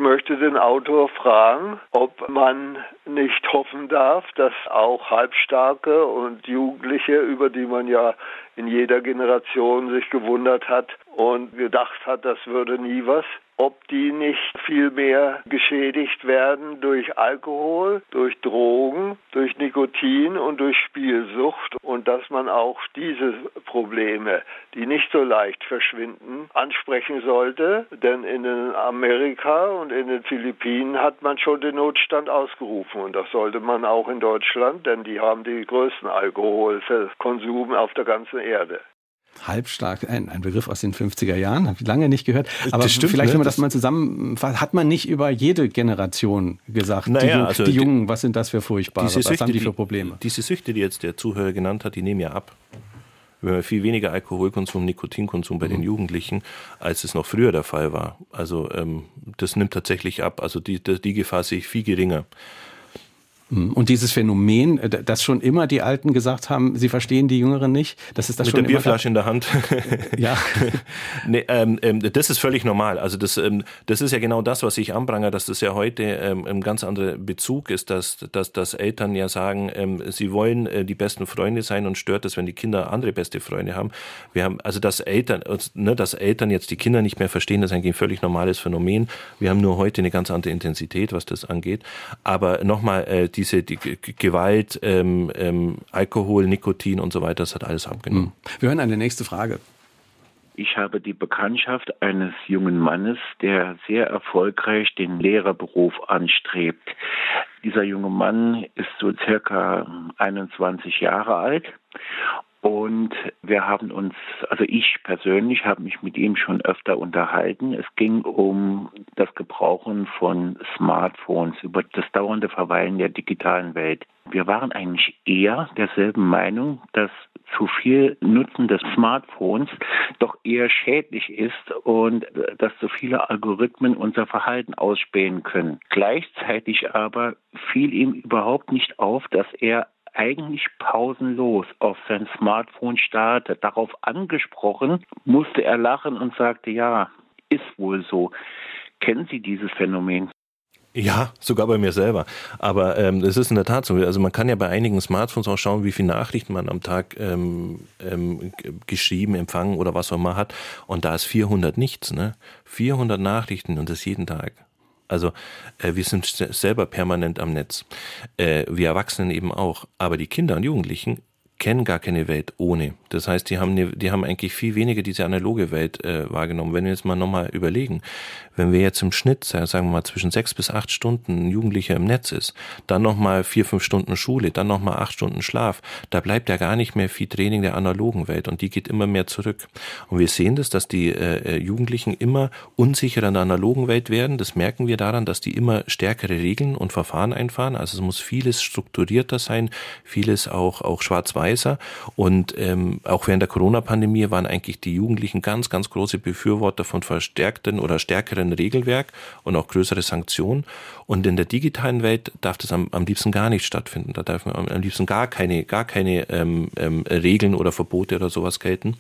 Ich möchte den Autor fragen, ob man nicht hoffen darf, dass auch Halbstarke und Jugendliche, über die man ja in jeder Generation sich gewundert hat und gedacht hat, das würde nie was, ob die nicht viel mehr geschädigt werden durch Alkohol, durch Drogen, durch Nikotin und durch Spielsucht und dass man auch diese Probleme, die nicht so leicht verschwinden, ansprechen sollte, denn in Amerika und in den Philippinen hat man schon den Notstand ausgerufen und das sollte man auch in Deutschland, denn die haben die größten Alkoholkonsum auf der ganzen Erde halbstark, ein, ein Begriff aus den 50er Jahren, habe ich lange nicht gehört. Aber stimmt, vielleicht, ne? wenn man das mal zusammen, hat man nicht über jede Generation gesagt, naja, die, also die Jungen, was sind das für furchtbare, was haben die für Probleme? Die, diese Süchte, die jetzt der Zuhörer genannt hat, die nehmen ja ab. Wir haben viel weniger Alkoholkonsum, Nikotinkonsum bei mhm. den Jugendlichen, als es noch früher der Fall war. Also ähm, das nimmt tatsächlich ab. Also die, die, die Gefahr sehe ich viel geringer. Mhm. Und dieses Phänomen, äh, dass schon immer die Alten gesagt haben, sie verstehen die Jüngeren nicht, das ist das Mit schon der Bierflasche in der Hand. ja. nee, ähm, ähm, das ist völlig normal. Also das, ähm, das ist ja genau das, was ich anprangere, dass das ja heute ähm, ein ganz anderer Bezug ist, dass, dass, dass Eltern ja sagen, ähm, sie wollen äh, die besten Freunde sein und stört es, wenn die Kinder andere beste Freunde haben. Wir haben also dass Eltern, ne, dass Eltern jetzt die Kinder nicht mehr verstehen, das ist eigentlich ein völlig normales Phänomen. Wir haben nur heute eine ganz andere Intensität, was das angeht. Aber nochmal, äh, diese die Gewalt, ähm, ähm, Alkohol, Nikotin und so weiter, das hat alles abgenommen. Hm. Wir hören eine nächste Frage. Ich habe die Bekanntschaft eines jungen Mannes, der sehr erfolgreich den Lehrerberuf anstrebt. Dieser junge Mann ist so circa 21 Jahre alt und wir haben uns, also ich persönlich habe mich mit ihm schon öfter unterhalten. Es ging um das Gebrauchen von Smartphones, über das dauernde Verweilen der digitalen Welt. Wir waren eigentlich eher derselben Meinung, dass zu viel Nutzen des Smartphones doch eher schädlich ist und dass zu viele Algorithmen unser Verhalten ausspähen können. Gleichzeitig aber fiel ihm überhaupt nicht auf, dass er eigentlich pausenlos auf sein Smartphone starrte. Darauf angesprochen, musste er lachen und sagte, ja, ist wohl so. Kennen Sie dieses Phänomen? Ja, sogar bei mir selber. Aber ähm, es ist in der Tat so. Also man kann ja bei einigen Smartphones auch schauen, wie viele Nachrichten man am Tag ähm, ähm, geschrieben, empfangen oder was auch immer hat. Und da ist 400 nichts, ne? 400 Nachrichten und das jeden Tag. Also äh, wir sind selber permanent am Netz. Äh, wir Erwachsenen eben auch. Aber die Kinder und Jugendlichen kennen gar keine Welt ohne. Das heißt, die haben, ne, die haben eigentlich viel weniger diese analoge Welt äh, wahrgenommen. Wenn wir jetzt mal nochmal überlegen, wenn wir jetzt im Schnitt, sagen wir mal, zwischen sechs bis acht Stunden ein Jugendlicher im Netz ist, dann nochmal vier, fünf Stunden Schule, dann nochmal acht Stunden Schlaf, da bleibt ja gar nicht mehr viel Training der analogen Welt und die geht immer mehr zurück. Und wir sehen das, dass die äh, äh Jugendlichen immer unsicherer in der analogen Welt werden. Das merken wir daran, dass die immer stärkere Regeln und Verfahren einfahren. Also es muss vieles strukturierter sein, vieles auch, auch schwarz-weißer und ähm, auch während der Corona-Pandemie waren eigentlich die Jugendlichen ganz, ganz große Befürworter von verstärkten oder stärkeren Regelwerk und auch größere Sanktionen. Und in der digitalen Welt darf das am, am liebsten gar nicht stattfinden. Da darf man am liebsten gar keine, gar keine ähm, ähm, Regeln oder Verbote oder sowas gelten.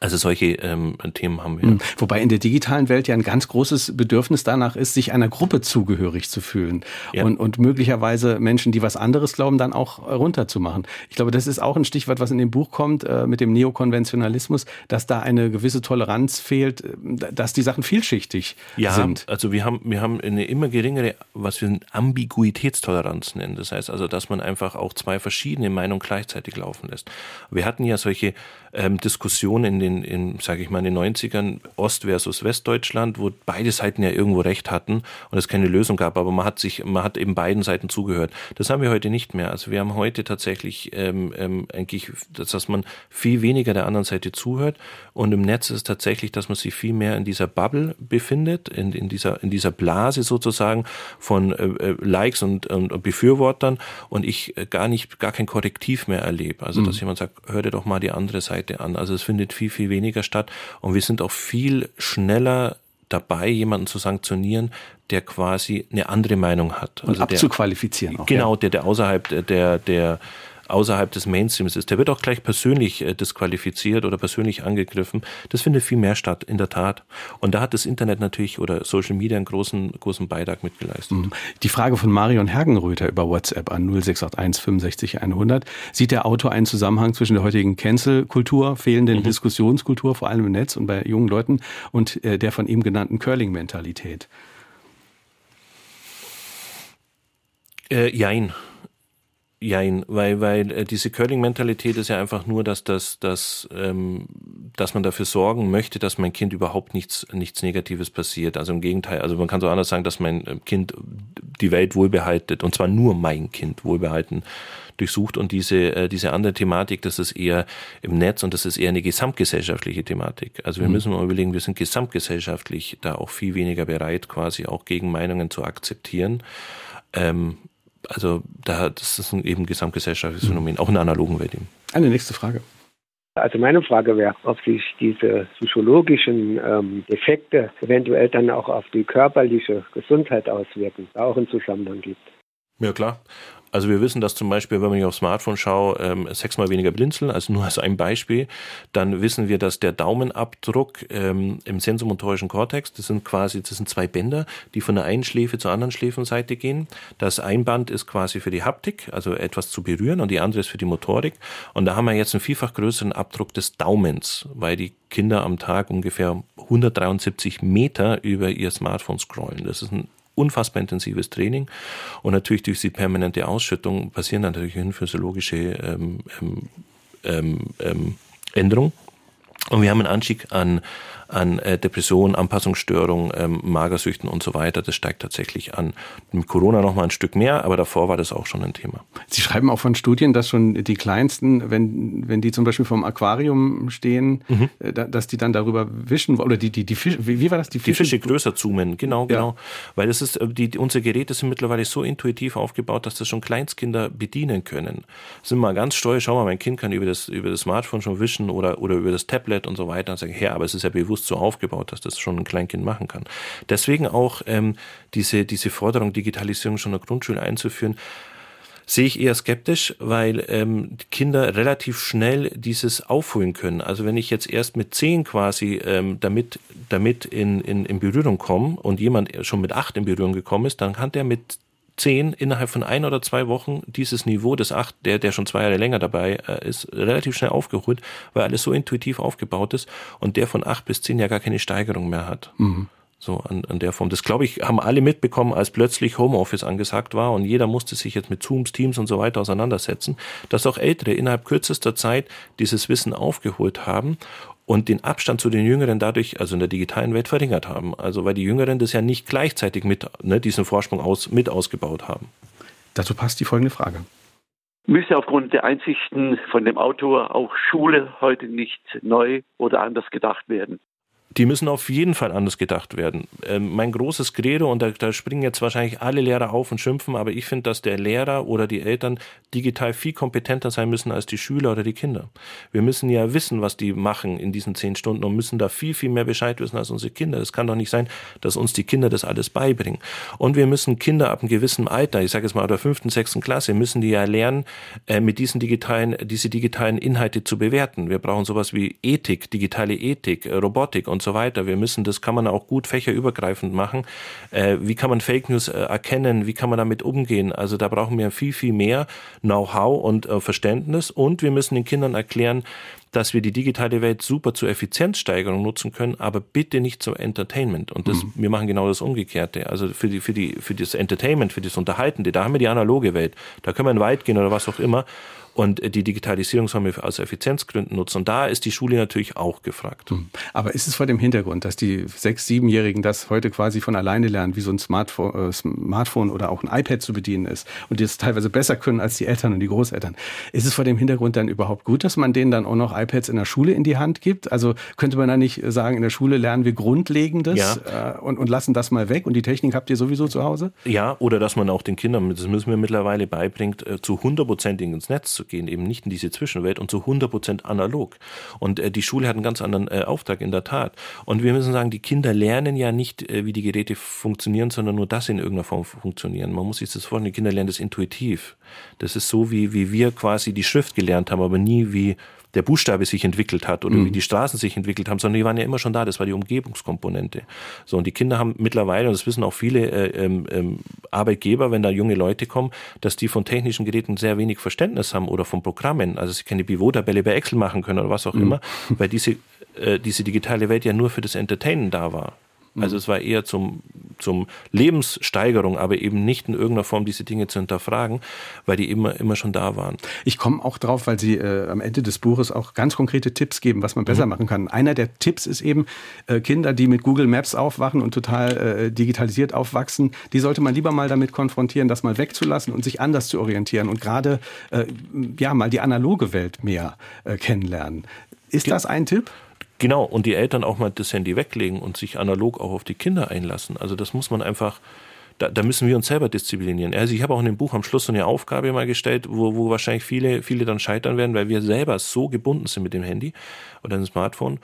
Also solche ähm, Themen haben wir. Hm. Wobei in der digitalen Welt ja ein ganz großes Bedürfnis danach ist, sich einer Gruppe zugehörig zu fühlen ja. und, und möglicherweise Menschen, die was anderes glauben, dann auch runterzumachen. Ich glaube, das ist auch ein Stichwort, was in dem Buch kommt äh, mit dem Neokonventionalismus, dass da eine gewisse Toleranz fehlt, äh, dass die Sachen vielschichtig ja, sind. Also wir haben wir haben eine immer geringere, was wir Ambiguitätstoleranz nennen. Das heißt also, dass man einfach auch zwei verschiedene Meinungen gleichzeitig laufen lässt. Wir hatten ja solche ähm, Diskussionen in den, in, sage ich mal, in den 90ern, Ost versus Westdeutschland, wo beide Seiten ja irgendwo recht hatten und es keine Lösung gab, aber man hat sich, man hat eben beiden Seiten zugehört. Das haben wir heute nicht mehr. Also wir haben heute tatsächlich ähm, ähm, eigentlich, dass man viel weniger der anderen Seite zuhört und im Netz ist tatsächlich, dass man sich viel mehr in dieser Bubble befindet, in, in dieser in dieser Blase sozusagen von äh, äh Likes und, und Befürwortern und ich äh, gar nicht gar kein Korrektiv mehr erlebe. Also dass mhm. jemand sagt, hör dir doch mal die andere Seite an. Also es findet viel viel weniger statt und wir sind auch viel schneller dabei, jemanden zu sanktionieren, der quasi eine andere Meinung hat. Und also abzuqualifizieren der, auch. Genau, der, der außerhalb der, der, außerhalb des Mainstreams ist. Der wird auch gleich persönlich äh, disqualifiziert oder persönlich angegriffen. Das findet viel mehr statt, in der Tat. Und da hat das Internet natürlich oder Social Media einen großen, großen Beitrag mitgeleistet. Mhm. Die Frage von Marion Hergenröther über WhatsApp an 0681 65 100. Sieht der Autor einen Zusammenhang zwischen der heutigen Cancel-Kultur, fehlenden mhm. Diskussionskultur, vor allem im Netz und bei jungen Leuten, und äh, der von ihm genannten Curling-Mentalität? Äh, jein. Jein, weil, weil äh, diese Curling-Mentalität ist ja einfach nur, dass, dass, dass, ähm, dass man dafür sorgen möchte, dass mein Kind überhaupt nichts, nichts Negatives passiert. Also im Gegenteil, also man kann so anders sagen, dass mein äh, Kind die Welt wohlbehaltet, und zwar nur mein Kind wohlbehalten durchsucht und diese, äh, diese andere Thematik, das ist eher im Netz und das ist eher eine gesamtgesellschaftliche Thematik. Also wir mhm. müssen mal überlegen, wir sind gesamtgesellschaftlich da auch viel weniger bereit, quasi auch gegen Meinungen zu akzeptieren. Ähm, also da, das ist ein eben gesamtgesellschaftliches Phänomen, auch in der analogen Welt eben. Eine nächste Frage. Also meine Frage wäre, ob sich diese psychologischen ähm, Defekte eventuell dann auch auf die körperliche Gesundheit auswirken, da auch einen Zusammenhang gibt. Ja klar. Also wir wissen, dass zum Beispiel, wenn man hier aufs Smartphone schaut, ähm, sechsmal weniger blinzeln, also nur als ein Beispiel. Dann wissen wir, dass der Daumenabdruck ähm, im sensomotorischen Kortex, das sind quasi, das sind zwei Bänder, die von der einen Schläfe zur anderen Schläfenseite gehen. Das ein Band ist quasi für die Haptik, also etwas zu berühren, und die andere ist für die Motorik. Und da haben wir jetzt einen vielfach größeren Abdruck des Daumens, weil die Kinder am Tag ungefähr 173 Meter über ihr Smartphone scrollen. Das ist ein unfassbar intensives Training. Und natürlich durch die permanente Ausschüttung passieren natürlich physiologische ähm, ähm, ähm, ähm, Änderungen. Und wir haben einen Anstieg an, an äh, Depressionen, Anpassungsstörungen, ähm, Magersüchten und so weiter. Das steigt tatsächlich an. Mit Corona noch mal ein Stück mehr, aber davor war das auch schon ein Thema. Sie schreiben auch von Studien, dass schon die Kleinsten, wenn, wenn die zum Beispiel vom Aquarium stehen, mhm. äh, dass die dann darüber wischen oder die, die, die Fische, wie, wie war das? Die Fische, die Fische größer zoomen, genau, genau. Ja. Weil das ist, äh, die, unsere Geräte sind mittlerweile so intuitiv aufgebaut, dass das schon Kleinstkinder bedienen können. Sind mal ganz stolz, schau mal, mein Kind kann über das, über das Smartphone schon wischen oder, oder über das Tablet und so weiter und sagen, ja, aber es ist ja bewusst bewusst so aufgebaut, dass das schon ein Kleinkind machen kann. Deswegen auch ähm, diese, diese Forderung, Digitalisierung schon in der Grundschule einzuführen, sehe ich eher skeptisch, weil ähm, Kinder relativ schnell dieses aufholen können. Also wenn ich jetzt erst mit zehn quasi ähm, damit, damit in, in, in Berührung komme und jemand schon mit acht in Berührung gekommen ist, dann kann der mit zehn innerhalb von ein oder zwei Wochen dieses Niveau des acht, der, der schon zwei Jahre länger dabei äh, ist, relativ schnell aufgeholt, weil alles so intuitiv aufgebaut ist und der von acht bis zehn ja gar keine Steigerung mehr hat. Mhm. So an, an der Form. Das glaube ich, haben alle mitbekommen, als plötzlich Homeoffice angesagt war und jeder musste sich jetzt mit Zooms, Teams und so weiter auseinandersetzen, dass auch Ältere innerhalb kürzester Zeit dieses Wissen aufgeholt haben und den Abstand zu den Jüngeren dadurch, also in der digitalen Welt, verringert haben. Also weil die Jüngeren das ja nicht gleichzeitig mit ne, diesen Vorsprung aus, mit ausgebaut haben. Dazu passt die folgende Frage. Müsste aufgrund der Einsichten von dem Autor auch Schule heute nicht neu oder anders gedacht werden? Die müssen auf jeden Fall anders gedacht werden. Ähm, mein großes Credo, und da, da, springen jetzt wahrscheinlich alle Lehrer auf und schimpfen, aber ich finde, dass der Lehrer oder die Eltern digital viel kompetenter sein müssen als die Schüler oder die Kinder. Wir müssen ja wissen, was die machen in diesen zehn Stunden und müssen da viel, viel mehr Bescheid wissen als unsere Kinder. Es kann doch nicht sein, dass uns die Kinder das alles beibringen. Und wir müssen Kinder ab einem gewissen Alter, ich sage jetzt mal der fünften, sechsten Klasse, müssen die ja lernen, äh, mit diesen digitalen, diese digitalen Inhalte zu bewerten. Wir brauchen sowas wie Ethik, digitale Ethik, Robotik und so weiter. Wir müssen, das kann man auch gut fächerübergreifend machen. Äh, wie kann man Fake News äh, erkennen? Wie kann man damit umgehen? Also da brauchen wir viel, viel mehr Know-how und äh, Verständnis. Und wir müssen den Kindern erklären, dass wir die digitale Welt super zur Effizienzsteigerung nutzen können, aber bitte nicht zum Entertainment. Und das, mhm. wir machen genau das Umgekehrte. Also für die, für die, für das Entertainment, für das Unterhaltende, da haben wir die analoge Welt. Da können wir weit gehen oder was auch immer. Und die Digitalisierung sollen wir aus Effizienzgründen nutzen. Und da ist die Schule natürlich auch gefragt. Hm. Aber ist es vor dem Hintergrund, dass die sechs-, siebenjährigen das heute quasi von alleine lernen, wie so ein Smartphone, äh, Smartphone oder auch ein iPad zu bedienen ist und die es teilweise besser können als die Eltern und die Großeltern? Ist es vor dem Hintergrund dann überhaupt gut, dass man denen dann auch noch iPads in der Schule in die Hand gibt? Also könnte man da nicht sagen, in der Schule lernen wir Grundlegendes ja. äh, und, und lassen das mal weg und die Technik habt ihr sowieso zu Hause? Ja, oder dass man auch den Kindern, das müssen wir mittlerweile beibringt, äh, zu hundertprozentig ins Netz zu gehen, eben nicht in diese Zwischenwelt und zu 100 Prozent analog. Und äh, die Schule hat einen ganz anderen äh, Auftrag in der Tat. Und wir müssen sagen, die Kinder lernen ja nicht, äh, wie die Geräte funktionieren, sondern nur, sie in irgendeiner Form funktionieren. Man muss sich das vorstellen, die Kinder lernen das intuitiv. Das ist so, wie, wie wir quasi die Schrift gelernt haben, aber nie wie der Buchstabe sich entwickelt hat oder mhm. wie die Straßen sich entwickelt haben, sondern die waren ja immer schon da. Das war die Umgebungskomponente. So und die Kinder haben mittlerweile, und das wissen auch viele äh, ähm, ähm, Arbeitgeber, wenn da junge Leute kommen, dass die von technischen Geräten sehr wenig Verständnis haben oder von Programmen. Also sie keine Pivot-Tabelle bei Excel machen können oder was auch mhm. immer, weil diese äh, diese digitale Welt ja nur für das Entertainen da war. Also mhm. es war eher zum, zum Lebenssteigerung, aber eben nicht in irgendeiner Form diese Dinge zu hinterfragen, weil die immer, immer schon da waren. Ich komme auch drauf, weil Sie äh, am Ende des Buches auch ganz konkrete Tipps geben, was man besser mhm. machen kann. Einer der Tipps ist eben, äh, Kinder, die mit Google Maps aufwachen und total äh, digitalisiert aufwachsen, die sollte man lieber mal damit konfrontieren, das mal wegzulassen und sich anders zu orientieren und gerade äh, ja mal die analoge Welt mehr äh, kennenlernen. Ist das ein Tipp? Genau, und die Eltern auch mal das Handy weglegen und sich analog auch auf die Kinder einlassen. Also das muss man einfach, da, da müssen wir uns selber disziplinieren. Also ich habe auch in dem Buch am Schluss so eine Aufgabe mal gestellt, wo, wo wahrscheinlich viele, viele dann scheitern werden, weil wir selber so gebunden sind mit dem Handy oder dem Smartphone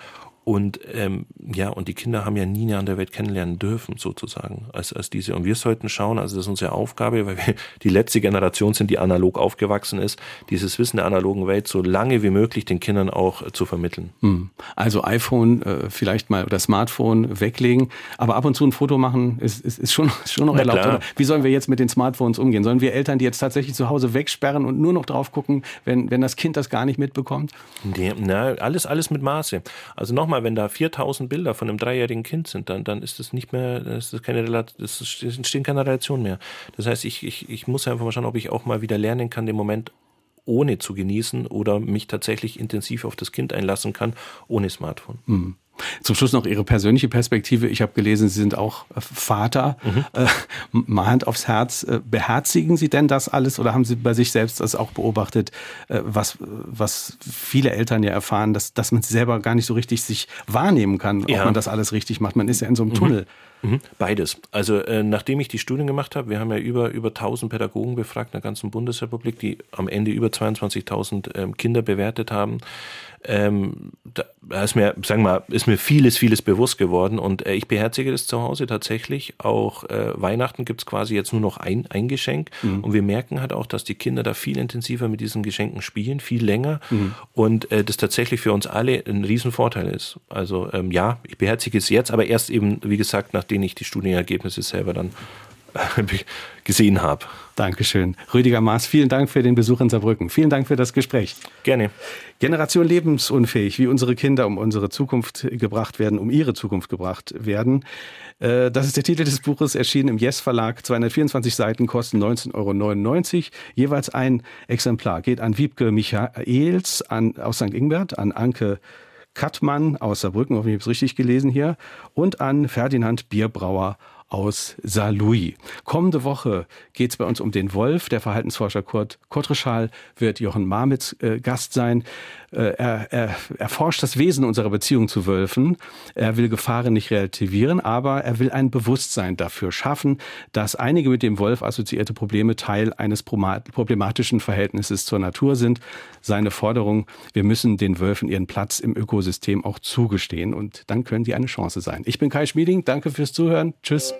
und ähm, ja, und die Kinder haben ja nie eine andere Welt kennenlernen dürfen, sozusagen, als, als diese. Und wir sollten schauen, also das ist unsere Aufgabe, weil wir die letzte Generation sind, die analog aufgewachsen ist, dieses Wissen der analogen Welt so lange wie möglich den Kindern auch äh, zu vermitteln. Hm. Also iPhone äh, vielleicht mal oder Smartphone weglegen, aber ab und zu ein Foto machen ist, ist, ist, schon, schon noch erlaubt. Oder wie sollen wir jetzt mit den Smartphones umgehen? Sollen wir Eltern, die jetzt tatsächlich zu Hause wegsperren und nur noch drauf gucken, wenn, wenn das Kind das gar nicht mitbekommt? Nee, na, alles, alles mit Maße. Also nochmal, mal, wenn da 4000 Bilder von einem dreijährigen Kind sind, dann, dann ist das nicht mehr, das ist keine das entstehen keine Relation mehr. Das heißt, ich, ich, ich muss einfach mal schauen, ob ich auch mal wieder lernen kann, den Moment ohne zu genießen oder mich tatsächlich intensiv auf das Kind einlassen kann, ohne Smartphone. Mhm. Zum Schluss noch Ihre persönliche Perspektive. Ich habe gelesen, Sie sind auch äh, Vater. Mhm. Äh, mal Hand aufs Herz. Äh, beherzigen Sie denn das alles oder haben Sie bei sich selbst das auch beobachtet, äh, was, was viele Eltern ja erfahren, dass, dass man selber gar nicht so richtig sich wahrnehmen kann, ja. ob man das alles richtig macht. Man ist ja in so einem mhm. Tunnel. Mhm. Beides. Also äh, nachdem ich die Studien gemacht habe, wir haben ja über, über 1000 Pädagogen befragt in der ganzen Bundesrepublik, die am Ende über 22.000 ähm, Kinder bewertet haben. Ähm, da ist mir, sagen wir mal, ist mir vieles, vieles bewusst geworden und äh, ich beherzige das zu Hause tatsächlich. Auch äh, Weihnachten gibt's quasi jetzt nur noch ein, ein Geschenk mhm. und wir merken halt auch, dass die Kinder da viel intensiver mit diesen Geschenken spielen, viel länger mhm. und äh, das tatsächlich für uns alle ein Riesenvorteil ist. Also ähm, ja, ich beherzige es jetzt, aber erst eben, wie gesagt, nachdem ich die Studienergebnisse selber dann gesehen habe. Dankeschön. Rüdiger Maas, vielen Dank für den Besuch in Saarbrücken. Vielen Dank für das Gespräch. Gerne. Generation lebensunfähig, wie unsere Kinder um unsere Zukunft gebracht werden, um ihre Zukunft gebracht werden. Äh, das ist der Titel des Buches, erschienen im Yes Verlag. 224 Seiten kosten 19,99 Euro. Jeweils ein Exemplar geht an Wiebke Michaels an, aus St. Ingbert, an Anke Kattmann aus Saarbrücken, hoffe ich habe es richtig gelesen hier, und an Ferdinand Bierbrauer aus Saarlouis. Kommende Woche geht es bei uns um den Wolf. Der Verhaltensforscher Kurt Kottreschal wird Jochen Marmitz äh, Gast sein. Äh, er, er erforscht das Wesen unserer Beziehung zu Wölfen. Er will Gefahren nicht relativieren, aber er will ein Bewusstsein dafür schaffen, dass einige mit dem Wolf assoziierte Probleme Teil eines problematischen Verhältnisses zur Natur sind. Seine Forderung, wir müssen den Wölfen ihren Platz im Ökosystem auch zugestehen und dann können die eine Chance sein. Ich bin Kai Schmieding, danke fürs Zuhören. Tschüss.